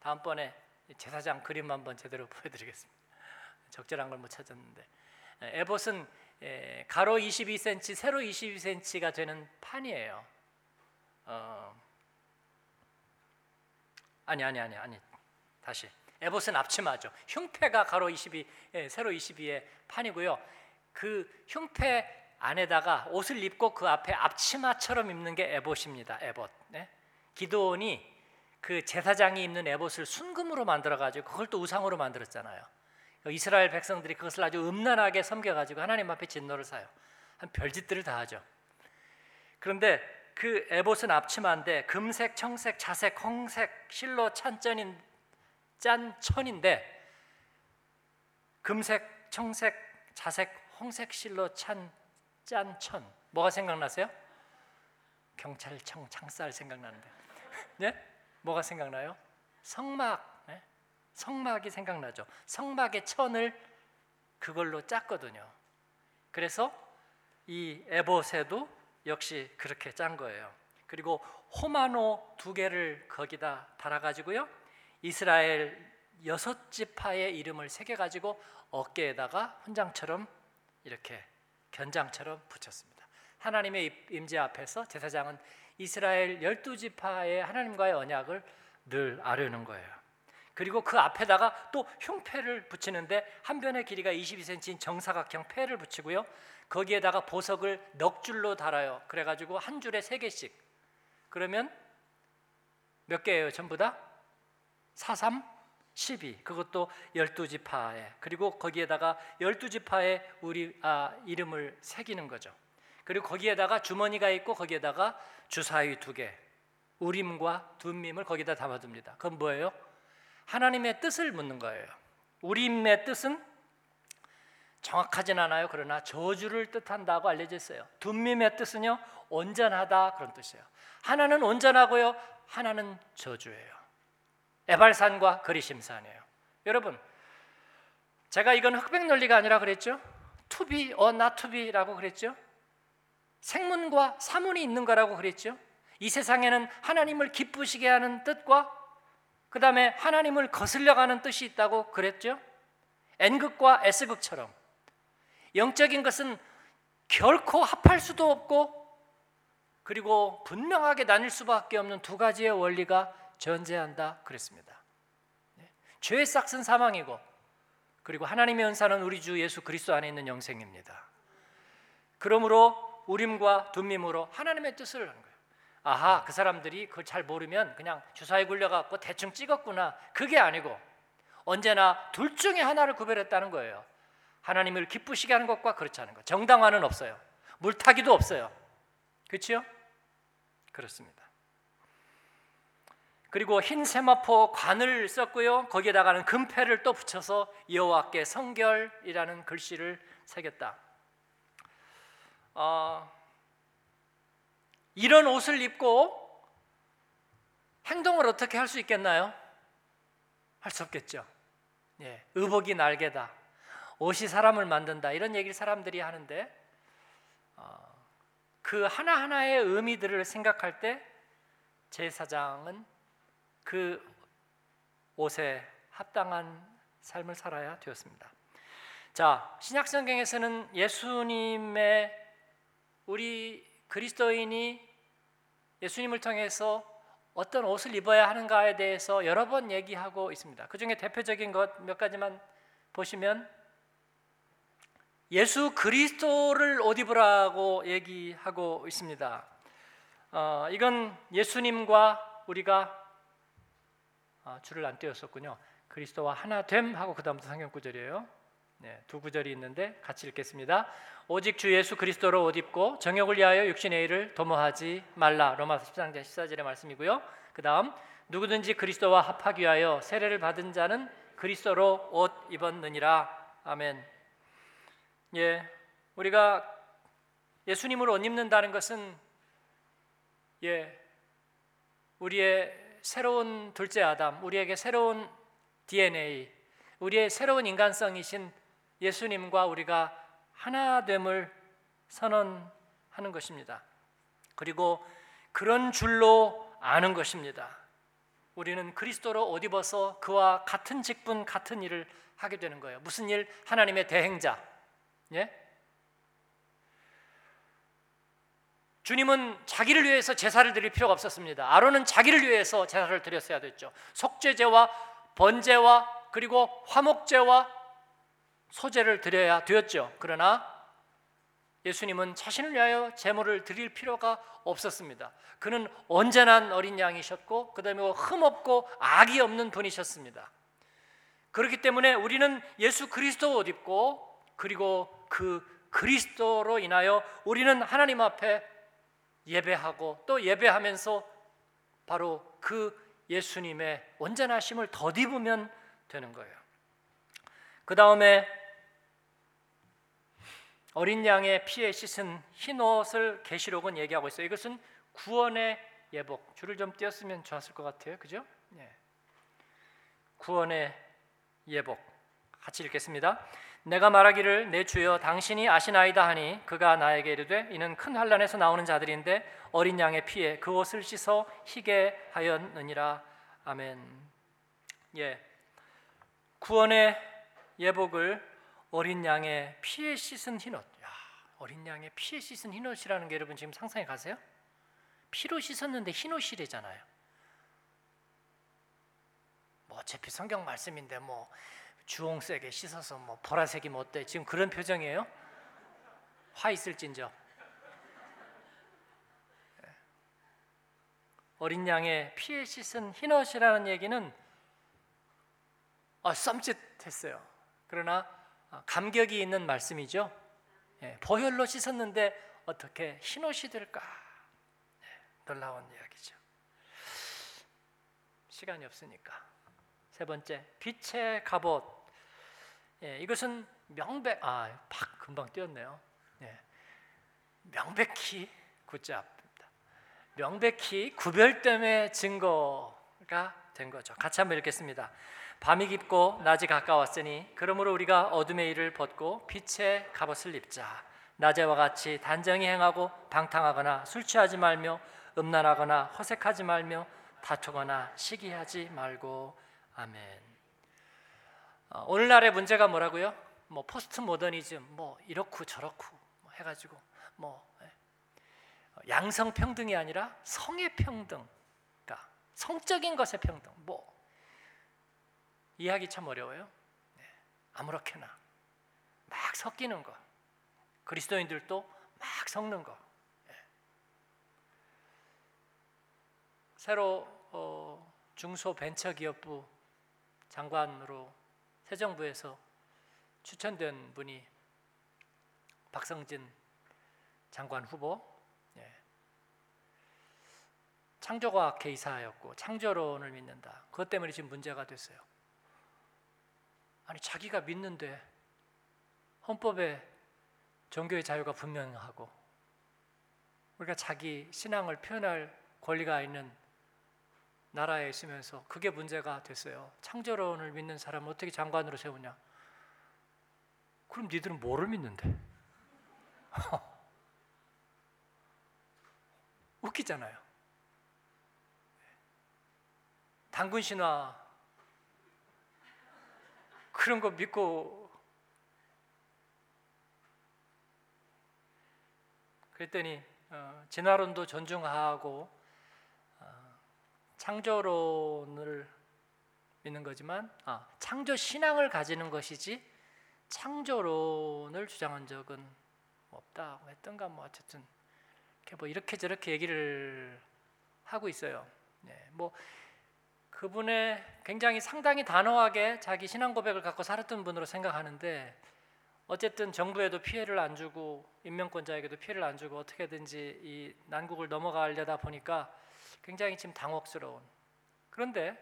다음번에 제사장 그림 한번 제대로 보여드리겠습니다. 적절한 걸 못 찾았는데 예, 에봇은 가로 22cm, 세로 22cm가 되는 판이에요. 어, 아니 아니 아니 아니 다시 에봇은 앞치마죠. 흉패가 가로 22, 예, 세로 22의 판이고요. 그 흉패 안에다가 옷을 입고 그 앞에 앞치마처럼 입는 게 에봇입니다. 에봇. 네? 기도원이 그 제사장이 입는 에봇을 순금으로 만들어 가지고 그걸 또 우상으로 만들었잖아요. 이스라엘 백성들이 그것을 아주 음란하게 섬겨 가지고 하나님 앞에 진노를 사요. 한 별짓들을 다 하죠. 그런데 그 에봇은 앞치마인데 금색, 청색, 자색, 홍색 실로 찬전인 짠 천인데 금색, 청색, 자색, 홍색 실로 찬 짠 천 뭐가 생각나세요? 경찰청 창살 생각나는데 네? 뭐가 생각나요? 성막 네? 성막이 생각나죠 성막의 천을 그걸로 짰거든요 그래서 이 에봇에도 역시 그렇게 짠 거예요. 그리고 호마노 두 개를 거기다 달아 가지고요. 이스라엘 여섯 지파의 이름을 새겨 가지고 어깨에다가 훈장처럼 이렇게 견장처럼 붙였습니다. 하나님의 임재 앞에서 제사장은 이스라엘 열두 지파의 하나님과의 언약을 늘 아려는 거예요. 그리고 그 앞에다가 또 흉패를 붙이는데 한 변의 길이가 22cm인 정사각형 패를 붙이고요. 거기에다가 보석을 넉 줄로 달아요. 그래가지고 한 줄에 세 개씩. 그러면 몇 개예요? 전부 다? 4, 3, 12. 그것도 12지파에. 그리고 거기에다가 12지파에 우리 아, 이름을 새기는 거죠. 그리고 거기에다가 주머니가 있고 거기에다가 주사위 두 개. 우림과 둠밈을 거기다 담아둡니다. 그건 뭐예요? 하나님의 뜻을 묻는 거예요. 우림의 뜻은 정확하진 않아요. 그러나 저주를 뜻한다고 알려져 있어요. 둠밈의 뜻은요 온전하다 그런 뜻이에요. 하나는 온전하고요, 하나는 저주예요. 에발산과 그리심산이에요. 여러분, 제가 이건 흑백 논리가 아니라 그랬죠. 투비 어 나투비라고 그랬죠. 생문과 사문이 있는 거라고 그랬죠. 이 세상에는 하나님을 기쁘시게 하는 뜻과 그 다음에 하나님을 거슬려가는 뜻이 있다고 그랬죠. N극과 S극처럼 영적인 것은 결코 합할 수도 없고 그리고 분명하게 나뉠 수밖에 없는 두 가지의 원리가 존재한다 그랬습니다. 네. 죄의 싹은 사망이고 그리고 하나님의 은사는 우리 주 예수 그리스도 안에 있는 영생입니다. 그러므로 우림과 둠밈으로 하나님의 뜻을 하는 거예요. 아하, 그 사람들이 그걸 잘 모르면 그냥 주사에 굴려갖고 대충 찍었구나. 그게 아니고 언제나 둘 중에 하나를 구별했다는 거예요. 하나님을 기쁘시게 하는 것과 그렇지 않은 것. 정당화는 없어요. 물타기도 없어요. 그렇죠? 그렇습니다. 그리고 흰 세마포 관을 썼고요. 거기에다가는 금패를 또 붙여서 여호와께 성결이라는 글씨를 새겼다. 어, 이런 옷을 입고 행동을 어떻게 할 수 있겠나요? 할 수 없겠죠. 예, 의복이 날개다. 옷이 사람을 만든다. 이런 얘기를 사람들이 하는데 어, 그 하나하나의 의미들을 생각할 때 제사장은 그 옷에 합당한 삶을 살아야 되었습니다. 자, 신약 성경에서는 예수님의 우리 그리스도인이 예수님을 통해서 어떤 옷을 입어야 하는가에 대해서 여러 번 얘기하고 있습니다. 그 중에 대표적인 것 몇 가지만 보시면 예수 그리스도를 옷 입으라고 얘기하고 있습니다. 어, 이건 예수님과 우리가 아, 줄을 안 떼었었군요. 그리스도와 하나 됨 하고 그 다음부터 성경 구절이에요. 네, 두 구절이 있는데 같이 읽겠습니다. 오직 주 예수 그리스도로 옷 입고 정욕을 위하여 육신의 일을 도모하지 말라. 로마서 13장 14절의 말씀이고요. 그다음 누구든지 그리스도와 합하기 위하여 세례를 받은 자는 그리스도로 옷 입었느니라. 아멘. 예. 우리가 예수님을 옷 입는다는 것은 예. 우리의 새로운 둘째 아담, 우리에게 새로운 DNA, 우리의 새로운 인간성이신 예수님과 우리가 하나됨을 선언하는 것입니다. 그리고 그런 줄로 아는 것입니다. 우리는 그리스도로 옷 입어서 그와 같은 직분, 같은 일을 하게 되는 거예요. 무슨 일? 하나님의 대행자. 예? 주님은 자기를 위해서 제사를 드릴 필요가 없었습니다. 아론은 자기를 위해서 제사를 드렸어야 됐죠. 속죄제와 번제와 그리고 화목제와 소제를 드려야 되었죠. 그러나 예수님은 자신을 위하여 제물을 드릴 필요가 없었습니다. 그는 언제나 어린 양이셨고 그다음에 흠없고 악이 없는 분이셨습니다. 그렇기 때문에 우리는 예수 그리스도 옷 입고 그리고 그 그리스도로 인하여 우리는 하나님 앞에 예배하고 또 예배하면서 바로 그 예수님의 온전하심을 덧입으면 되는 거예요. 그 다음에 어린 양의 피에 씻은 흰 옷을 계시록은 얘기하고 있어요. 이것은 구원의 예복. 줄을 좀 띄었으면 좋았을 것 같아요. 그죠? 예. 구원의 예복. 같이 읽겠습니다. 내가 말하기를 내 주여 당신이 아시나이다 하니 그가 나에게 이르되 이는 큰 환란에서 나오는 자들인데 어린 양의 피에 그 옷을 씻어 희게 하였느니라 아멘. 예. 구원의 예복을 어린 양의 피에 씻은 흰옷. 야, 어린 양의 피에 씻은 흰옷이라는 게 여러분 지금 상상해 가세요? 피로 씻었는데 흰옷이래잖아요. 뭐 어차피 성경 말씀인데 뭐 주홍색에 씻어서 뭐 보라색이면 어때? 지금 그런 표정이에요? 화 있을진저. 예. 어린 양의 피에 씻은 흰옷이라는 얘기는 아, 썸짓했어요. 그러나 아, 감격이 있는 말씀이죠. 예, 보혈로 씻었는데 어떻게 흰 옷이 될까? 예, 놀라운 이야기죠. 시간이 없으니까 세 번째 빛의 갑옷. 예, 이것은 명백 아팍 금방 뛰었네요. 예, 명백히 굿잡입니다. 명백히 구별됨의 증거가 된 거죠. 같이 한번 읽겠습니다. 밤이 깊고 낮이 가까웠으니 그러므로 우리가 어둠의 일을 벗고 빛의 갑옷을 입자. 낮에와 같이 단정히 행하고 방탕하거나 술 취하지 말며 음란하거나 허색하지 말며 다투거나 시기하지 말고 아멘. 어, 오늘날의 문제가 뭐라고요? 뭐 포스트 모더니즘, 뭐 이렇고 저렇고 뭐 해가지고 뭐 예. 양성 평등이 아니라 성의 평등, 그러니까 성적인 것의 평등. 뭐 이해하기 참 어려워요. 네. 아무렇게나 막 섞이는 거, 그리스도인들도 막 섞는 거. 네. 새로 어, 중소벤처기업부 장관으로 새 정부에서 추천된 분이 박성진 장관 후보. 예. 창조과학 개이사였고 창조론을 믿는다. 그것 때문에 지금 문제가 됐어요. 아니 자기가 믿는데 헌법에 종교의 자유가 분명하고 우리가 자기 신앙을 표현할 권리가 있는 나라에 있으면서 그게 문제가 됐어요. 창조론을 믿는 사람은 어떻게 장관으로 세우냐? 그럼 니들은 뭐를 믿는데? 웃기잖아요. 당군 신화 그런 거 믿고 그랬더니 어, 진화론도 존중하고 어, 창조론을 믿는 거지만 아, 창조 신앙을 가지는 것이지 창조론을 주장한 적은 없다 했던가 뭐 어쨌든 뭐 이렇게 저렇게 얘기를 하고 있어요. 네, 뭐 그분의 굉장히 상당히 단호하게 자기 신앙 고백을 갖고 살았던 분으로 생각하는데 어쨌든 정부에도 피해를 안 주고 인명권자에게도 피해를 안 주고 어떻게든지 이 난국을 넘어가려다 보니까 굉장히 지금 당혹스러운 그런데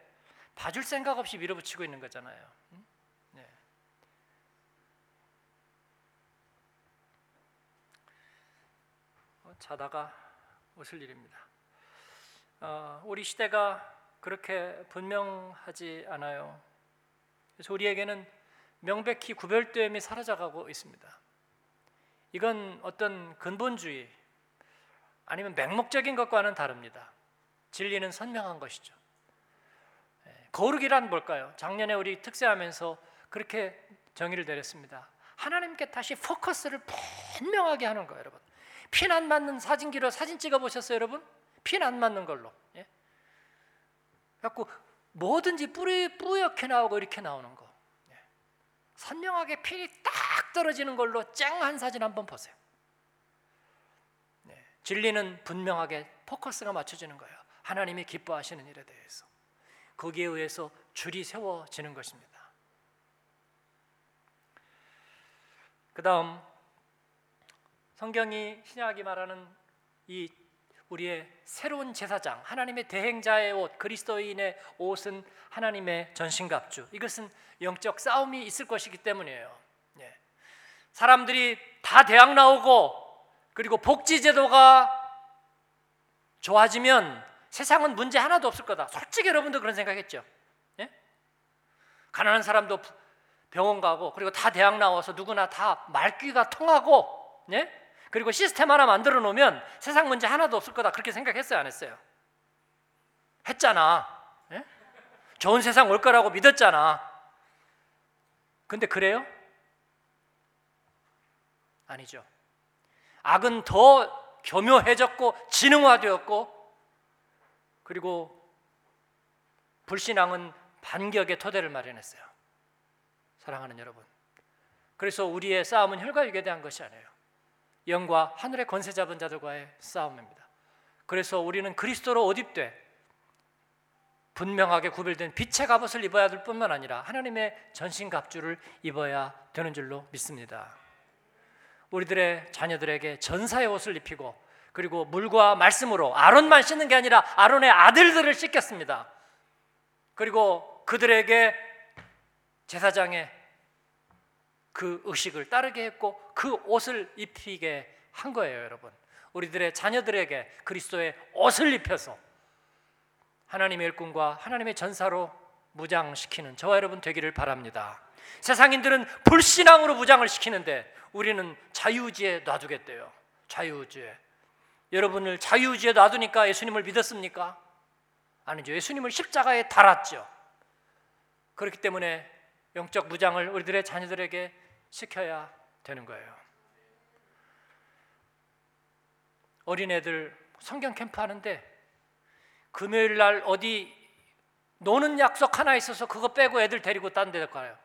봐줄 생각 없이 밀어붙이고 있는 거잖아요. 네. 어, 자다가 웃을 일입니다. 어, 우리 시대가 그렇게 분명하지 않아요. 그래서 우리에게는 명백히 구별됨이 사라져가고 있습니다. 이건 어떤 근본주의 아니면 맹목적인 것과는 다릅니다. 진리는 선명한 것이죠. 예, 거룩이란 뭘까요? 작년에 우리 특세하면서 그렇게 정의를 내렸습니다. 하나님께 다시 포커스를 분명하게 하는 거예요, 여러분. 핀 안 맞는 사진기로 사진 찍어 보셨어요, 여러분? 핀 안 맞는 걸로. 예? 갖고 뭐든지 뿌리 뿌옇게 나오고 이렇게 나오는 거. 예. 선명하게 핀이 딱 떨어지는 걸로 쨍한 사진 한번 보세요. 네. 진리는 분명하게 포커스가 맞춰지는 거예요. 하나님이 기뻐하시는 일에 대해서 거기에 의해서 줄이 세워지는 것입니다. 그 다음 성경이 신약이 말하는 이 우리의 새로운 제사장, 하나님의 대행자의 옷, 그리스도인의 옷은 하나님의 전신갑주. 이것은 영적 싸움이 있을 것이기 때문이에요. 예. 사람들이 다 대학 나오고 그리고 복지 제도가 좋아지면 세상은 문제 하나도 없을 거다. 솔직히 여러분도 그런 생각했죠. 예? 가난한 사람도 병원 가고 그리고 다 대학 나와서 누구나 다 말귀가 통하고 예? 그리고 시스템 하나 만들어 놓으면 세상 문제 하나도 없을 거다. 그렇게 생각했어요? 안 했어요? 했잖아. 예? 좋은 세상 올 거라고 믿었잖아. 근데 그래요? 아니죠. 악은 더 교묘해졌고 지능화되었고 그리고 불신앙은 반격의 토대를 마련했어요. 사랑하는 여러분. 그래서 우리의 싸움은 혈과육에 대한 것이 아니에요 영과 하늘의 권세 잡은 자들과의 싸움입니다. 그래서 우리는 그리스도로 옷 입되 분명하게 구별된 빛의 갑옷을 입어야 될 뿐만 아니라 하나님의 전신 갑주를 입어야 되는 줄로 믿습니다. 우리들의 자녀들에게 전사의 옷을 입히고 그리고 물과 말씀으로 아론만 씻는 게 아니라 아론의 아들들을 씻겼습니다. 그리고 그들에게 제사장의 그 의식을 따르게 했고 그 옷을 입히게 한 거예요, 여러분. 우리들의 자녀들에게 그리스도의 옷을 입혀서 하나님의 일꾼과 하나님의 전사로 무장시키는 저와 여러분 되기를 바랍니다. 세상인들은 불신앙으로 무장을 시키는데 우리는 자유의지에 놔두겠대요. 자유의지에. 여러분을 자유의지에 놔두니까 예수님을 믿었습니까? 아니죠. 예수님을 십자가에 달았죠. 그렇기 때문에 영적 무장을 우리들의 자녀들에게 시켜야 되는 거예요. 어린애들 성경 캠프 하는데 금요일 날 어디 노는 약속 하나 있어서 그거 빼고 애들 데리고 딴 데 가요.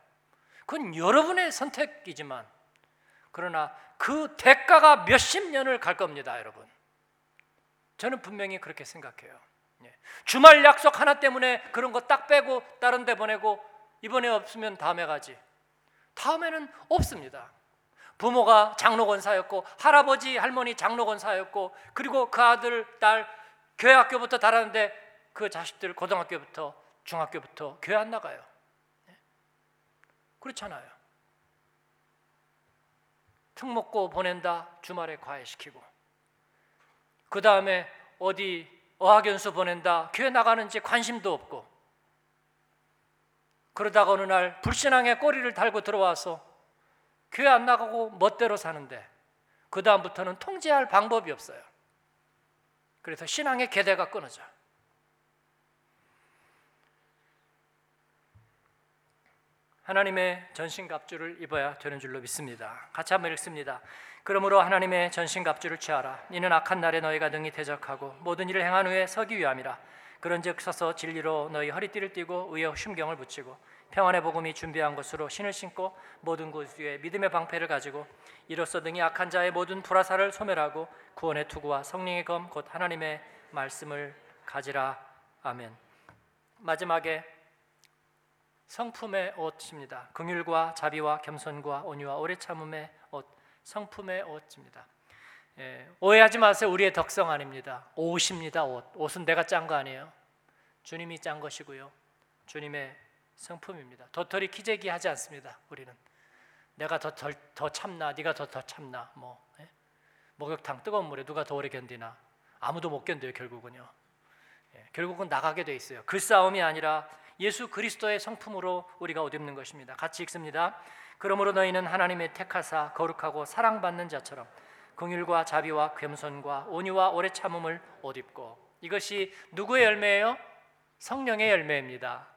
그건 여러분의 선택이지만 그러나 그 대가가 몇십 년을 갈 겁니다, 여러분. 저는 분명히 그렇게 생각해요. 예. 주말 약속 하나 때문에 그런 거 딱 빼고 다른 데 보내고 이번에 없으면 다음에 가지. 다음에는 없습니다. 부모가 장로 권사였고 할아버지 할머니 장로 권사였고 그리고 그 아들 딸 교회 학교부터 달았는데 그 자식들 고등학교부터 중학교부터 교회 안 나가요. 네? 그렇잖아요. 특목고 보낸다 주말에 과외시키고 그 다음에 어디 어학연수 보낸다 교회 나가는지 관심도 없고 그러다가 어느 날 불신앙의 꼬리를 달고 들어와서 교회 안 나가고 멋대로 사는데 그 다음부터는 통제할 방법이 없어요. 그래서 신앙의 계대가 끊어져요. 하나님의 전신갑주를 입어야 되는 줄로 믿습니다. 같이 한번 읽습니다. 그러므로 하나님의 전신갑주를 취하라. 이는 악한 날에 너희가 능히 대적하고 모든 일을 행한 후에 서기 위함이라. 그런즉 서서 진리로 너희 허리띠를 띠고 의의 심경을 붙이고 평안의 복음이 준비한 것으로 신을 신고 모든 곳 위에 믿음의 방패를 가지고 이로써 등이 악한 자의 모든 불화살을 소멸하고 구원의 투구와 성령의 검 곧 하나님의 말씀을 가지라. 아멘. 마지막에 성품의 옷입니다. 긍휼과 자비와 겸손과 온유와 오래 참음의 옷, 성품의 옷입니다. 예, 오해하지 마세요. 우리의 덕성 아닙니다. 옷입니다. 옷. 옷은 내가 짠 거 아니에요. 주님이 짠 것이고요. 주님의 성품입니다. 도토리 키재기 하지 않습니다. 우리는 내가 더, 더, 더 참나, 네가 더, 더 참나, 뭐 예? 목욕탕 뜨거운 물에 누가 더 오래 견디나 아무도 못 견뎌요. 결국은요. 예, 결국은 나가게 돼 있어요. 그 싸움이 아니라 예수 그리스도의 성품으로 우리가 옷 입는 것입니다. 같이 읽습니다. 그러므로 너희는 하나님의 택하사 거룩하고 사랑받는 자처럼 긍휼과 자비와 겸손과 온유와 오래 참음을 옷 입고 이것이 누구의 열매예요? 성령의 열매입니다.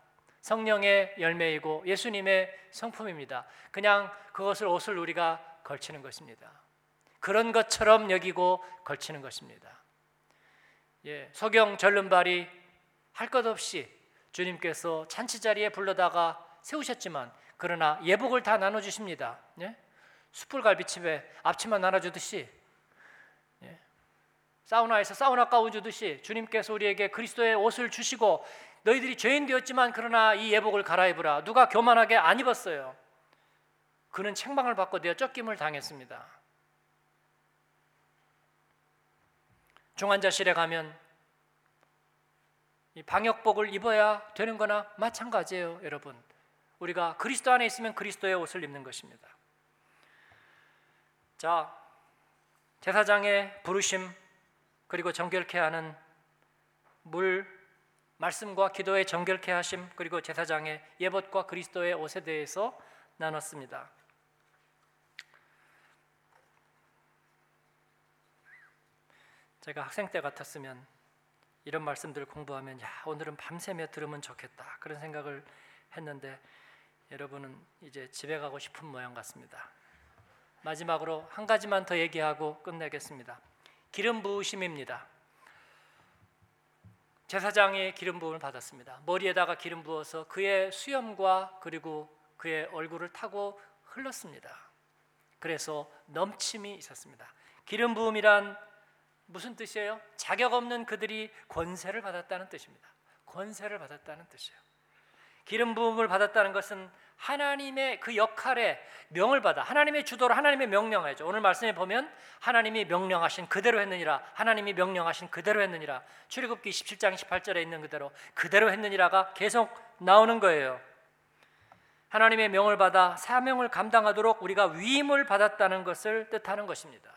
성령의 열매이고 예수님의 성품입니다. 그냥 그것을 옷을 우리가 걸치는 것입니다. 그런 것처럼 여기고 걸치는 것입니다. 예, 소경 절름발이 할 것 없이 주님께서 잔치 자리에 불러다가 세우셨지만 그러나 예복을 다 나눠 주십니다. 예? 숯불 갈비집에 앞치마 나눠 주듯이 예? 사우나에서 사우나 가운 주듯이 주님께서 우리에게 그리스도의 옷을 주시고 너희들이 죄인 되었지만 그러나 이 예복을 갈아입으라. 누가 교만하게 안 입었어요. 그는 책망을 받고 되어 쫓김을 당했습니다. 중환자실에 가면 방역복을 입어야 되는 거나 마찬가지예요, 여러분. 우리가 그리스도 안에 있으면 그리스도의 옷을 입는 것입니다. 자, 제사장의 부르심 그리고 정결케 하는 물 말씀과 기도의 정결케 하심 그리고 제사장의 예법과 그리스도의 옷에 대해서 나눴습니다. 제가 학생 때 같았으면 이런 말씀들을 공부하면 야 오늘은 밤새며 들으면 좋겠다 그런 생각을 했는데 여러분은 이제 집에 가고 싶은 모양 같습니다. 마지막으로 한 가지만 더 얘기하고 끝내겠습니다. 기름 부으심입니다. 제사장의 기름 부음을 받았습니다. 머리에다가 기름 부어서 그의 수염과 그리고 그의 얼굴을 타고 흘렀습니다. 그래서 넘침이 있었습니다. 기름 부음이란 무슨 뜻이에요? 자격 없는 그들이 권세를 받았다는 뜻입니다. 권세를 받았다는 뜻이에요. 기름 부음을 받았다는 것은 하나님의 그 역할에 명을 받아 하나님의 주도로 하나님의 명령하죠. 오늘 말씀에 보면 하나님이 명령하신 그대로 했느니라. 하나님이 명령하신 그대로 했느니라. 출애굽기 17장 18절에 있는 그대로 그대로 했느니라가 계속 나오는 거예요. 하나님의 명을 받아 사명을 감당하도록 우리가 위임을 받았다는 것을 뜻하는 것입니다.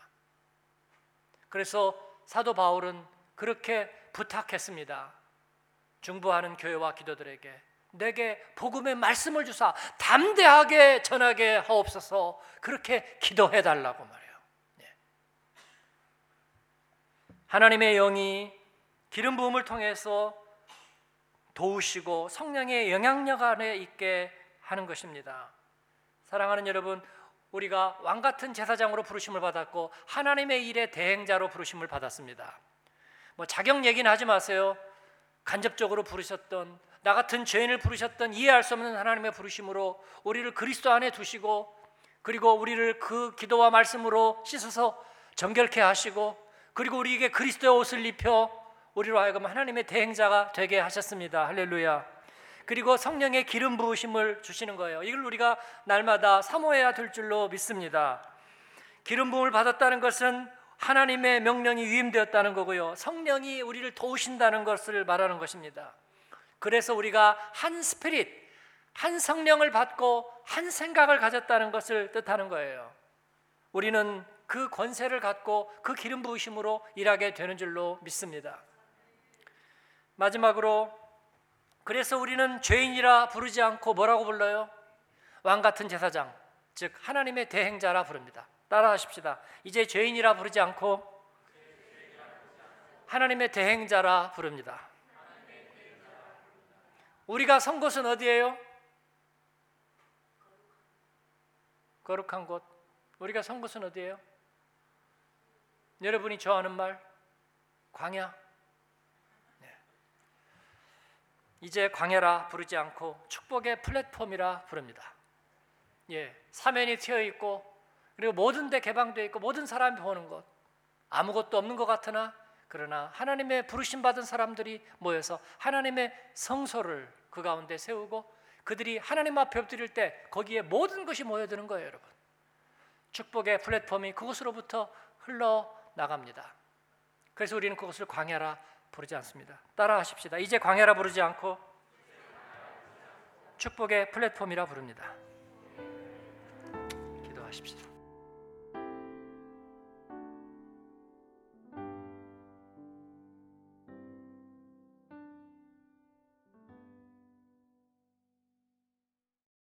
그래서 사도 바울은 그렇게 부탁했습니다. 중보하는 교회와 기도들에게 내게 복음의 말씀을 주사 담대하게 전하게 하옵소서 그렇게 기도해 달라고 말해요. 네. 하나님의 영이 기름 부음을 통해서 도우시고 성령의 영향력 안에 있게 하는 것입니다. 사랑하는 여러분, 우리가 왕 같은 제사장으로 부르심을 받았고 하나님의 일의 대행자로 부르심을 받았습니다. 뭐 자격 얘기는 하지 마세요. 간접적으로 부르셨던 나 같은 죄인을 부르셨던 이해할 수 없는 하나님의 부르심으로 우리를 그리스도 안에 두시고 그리고 우리를 그 기도와 말씀으로 씻어서 정결케 하시고 그리고 우리에게 그리스도의 옷을 입혀 우리로 하여금 하나님의 대행자가 되게 하셨습니다. 할렐루야. 그리고 성령의 기름 부으심을 주시는 거예요. 이걸 우리가 날마다 사모해야 될 줄로 믿습니다. 기름 부음을 받았다는 것은 하나님의 명령이 위임되었다는 거고요. 성령이 우리를 도우신다는 것을 말하는 것입니다. 그래서 우리가 한 스피릿, 한 성령을 받고 한 생각을 가졌다는 것을 뜻하는 거예요. 우리는 그 권세를 갖고 그 기름 부으심으로 일하게 되는 줄로 믿습니다. 마지막으로 그래서 우리는 죄인이라 부르지 않고 뭐라고 불러요? 왕 같은 제사장, 즉 하나님의 대행자라 부릅니다. 따라하십시다. 이제 죄인이라 부르지 않고 하나님의 대행자라 부릅니다. 우리가 선 곳은 어디예요? 거룩한 곳. 우리가 선 곳은 어디예요? 여러분이 좋아하는 말 광야. 네. 이제 광야라 부르지 않고 축복의 플랫폼이라 부릅니다. 예, 사면이 튀어 있고 그리고 모든 데 개방되어 있고 모든 사람이 보는 것 아무것도 없는 것 같으나 그러나 하나님의 부르심 받은 사람들이 모여서 하나님의 성소를 그 가운데 세우고 그들이 하나님 앞에 엎드릴 때 거기에 모든 것이 모여드는 거예요, 여러분. 축복의 플랫폼이 그곳으로부터 흘러 나갑니다. 그래서 우리는 그것을 광야라 부르지 않습니다. 따라하십시다. 이제 광야라 부르지 않고 축복의 플랫폼이라 부릅니다. 기도하십시다.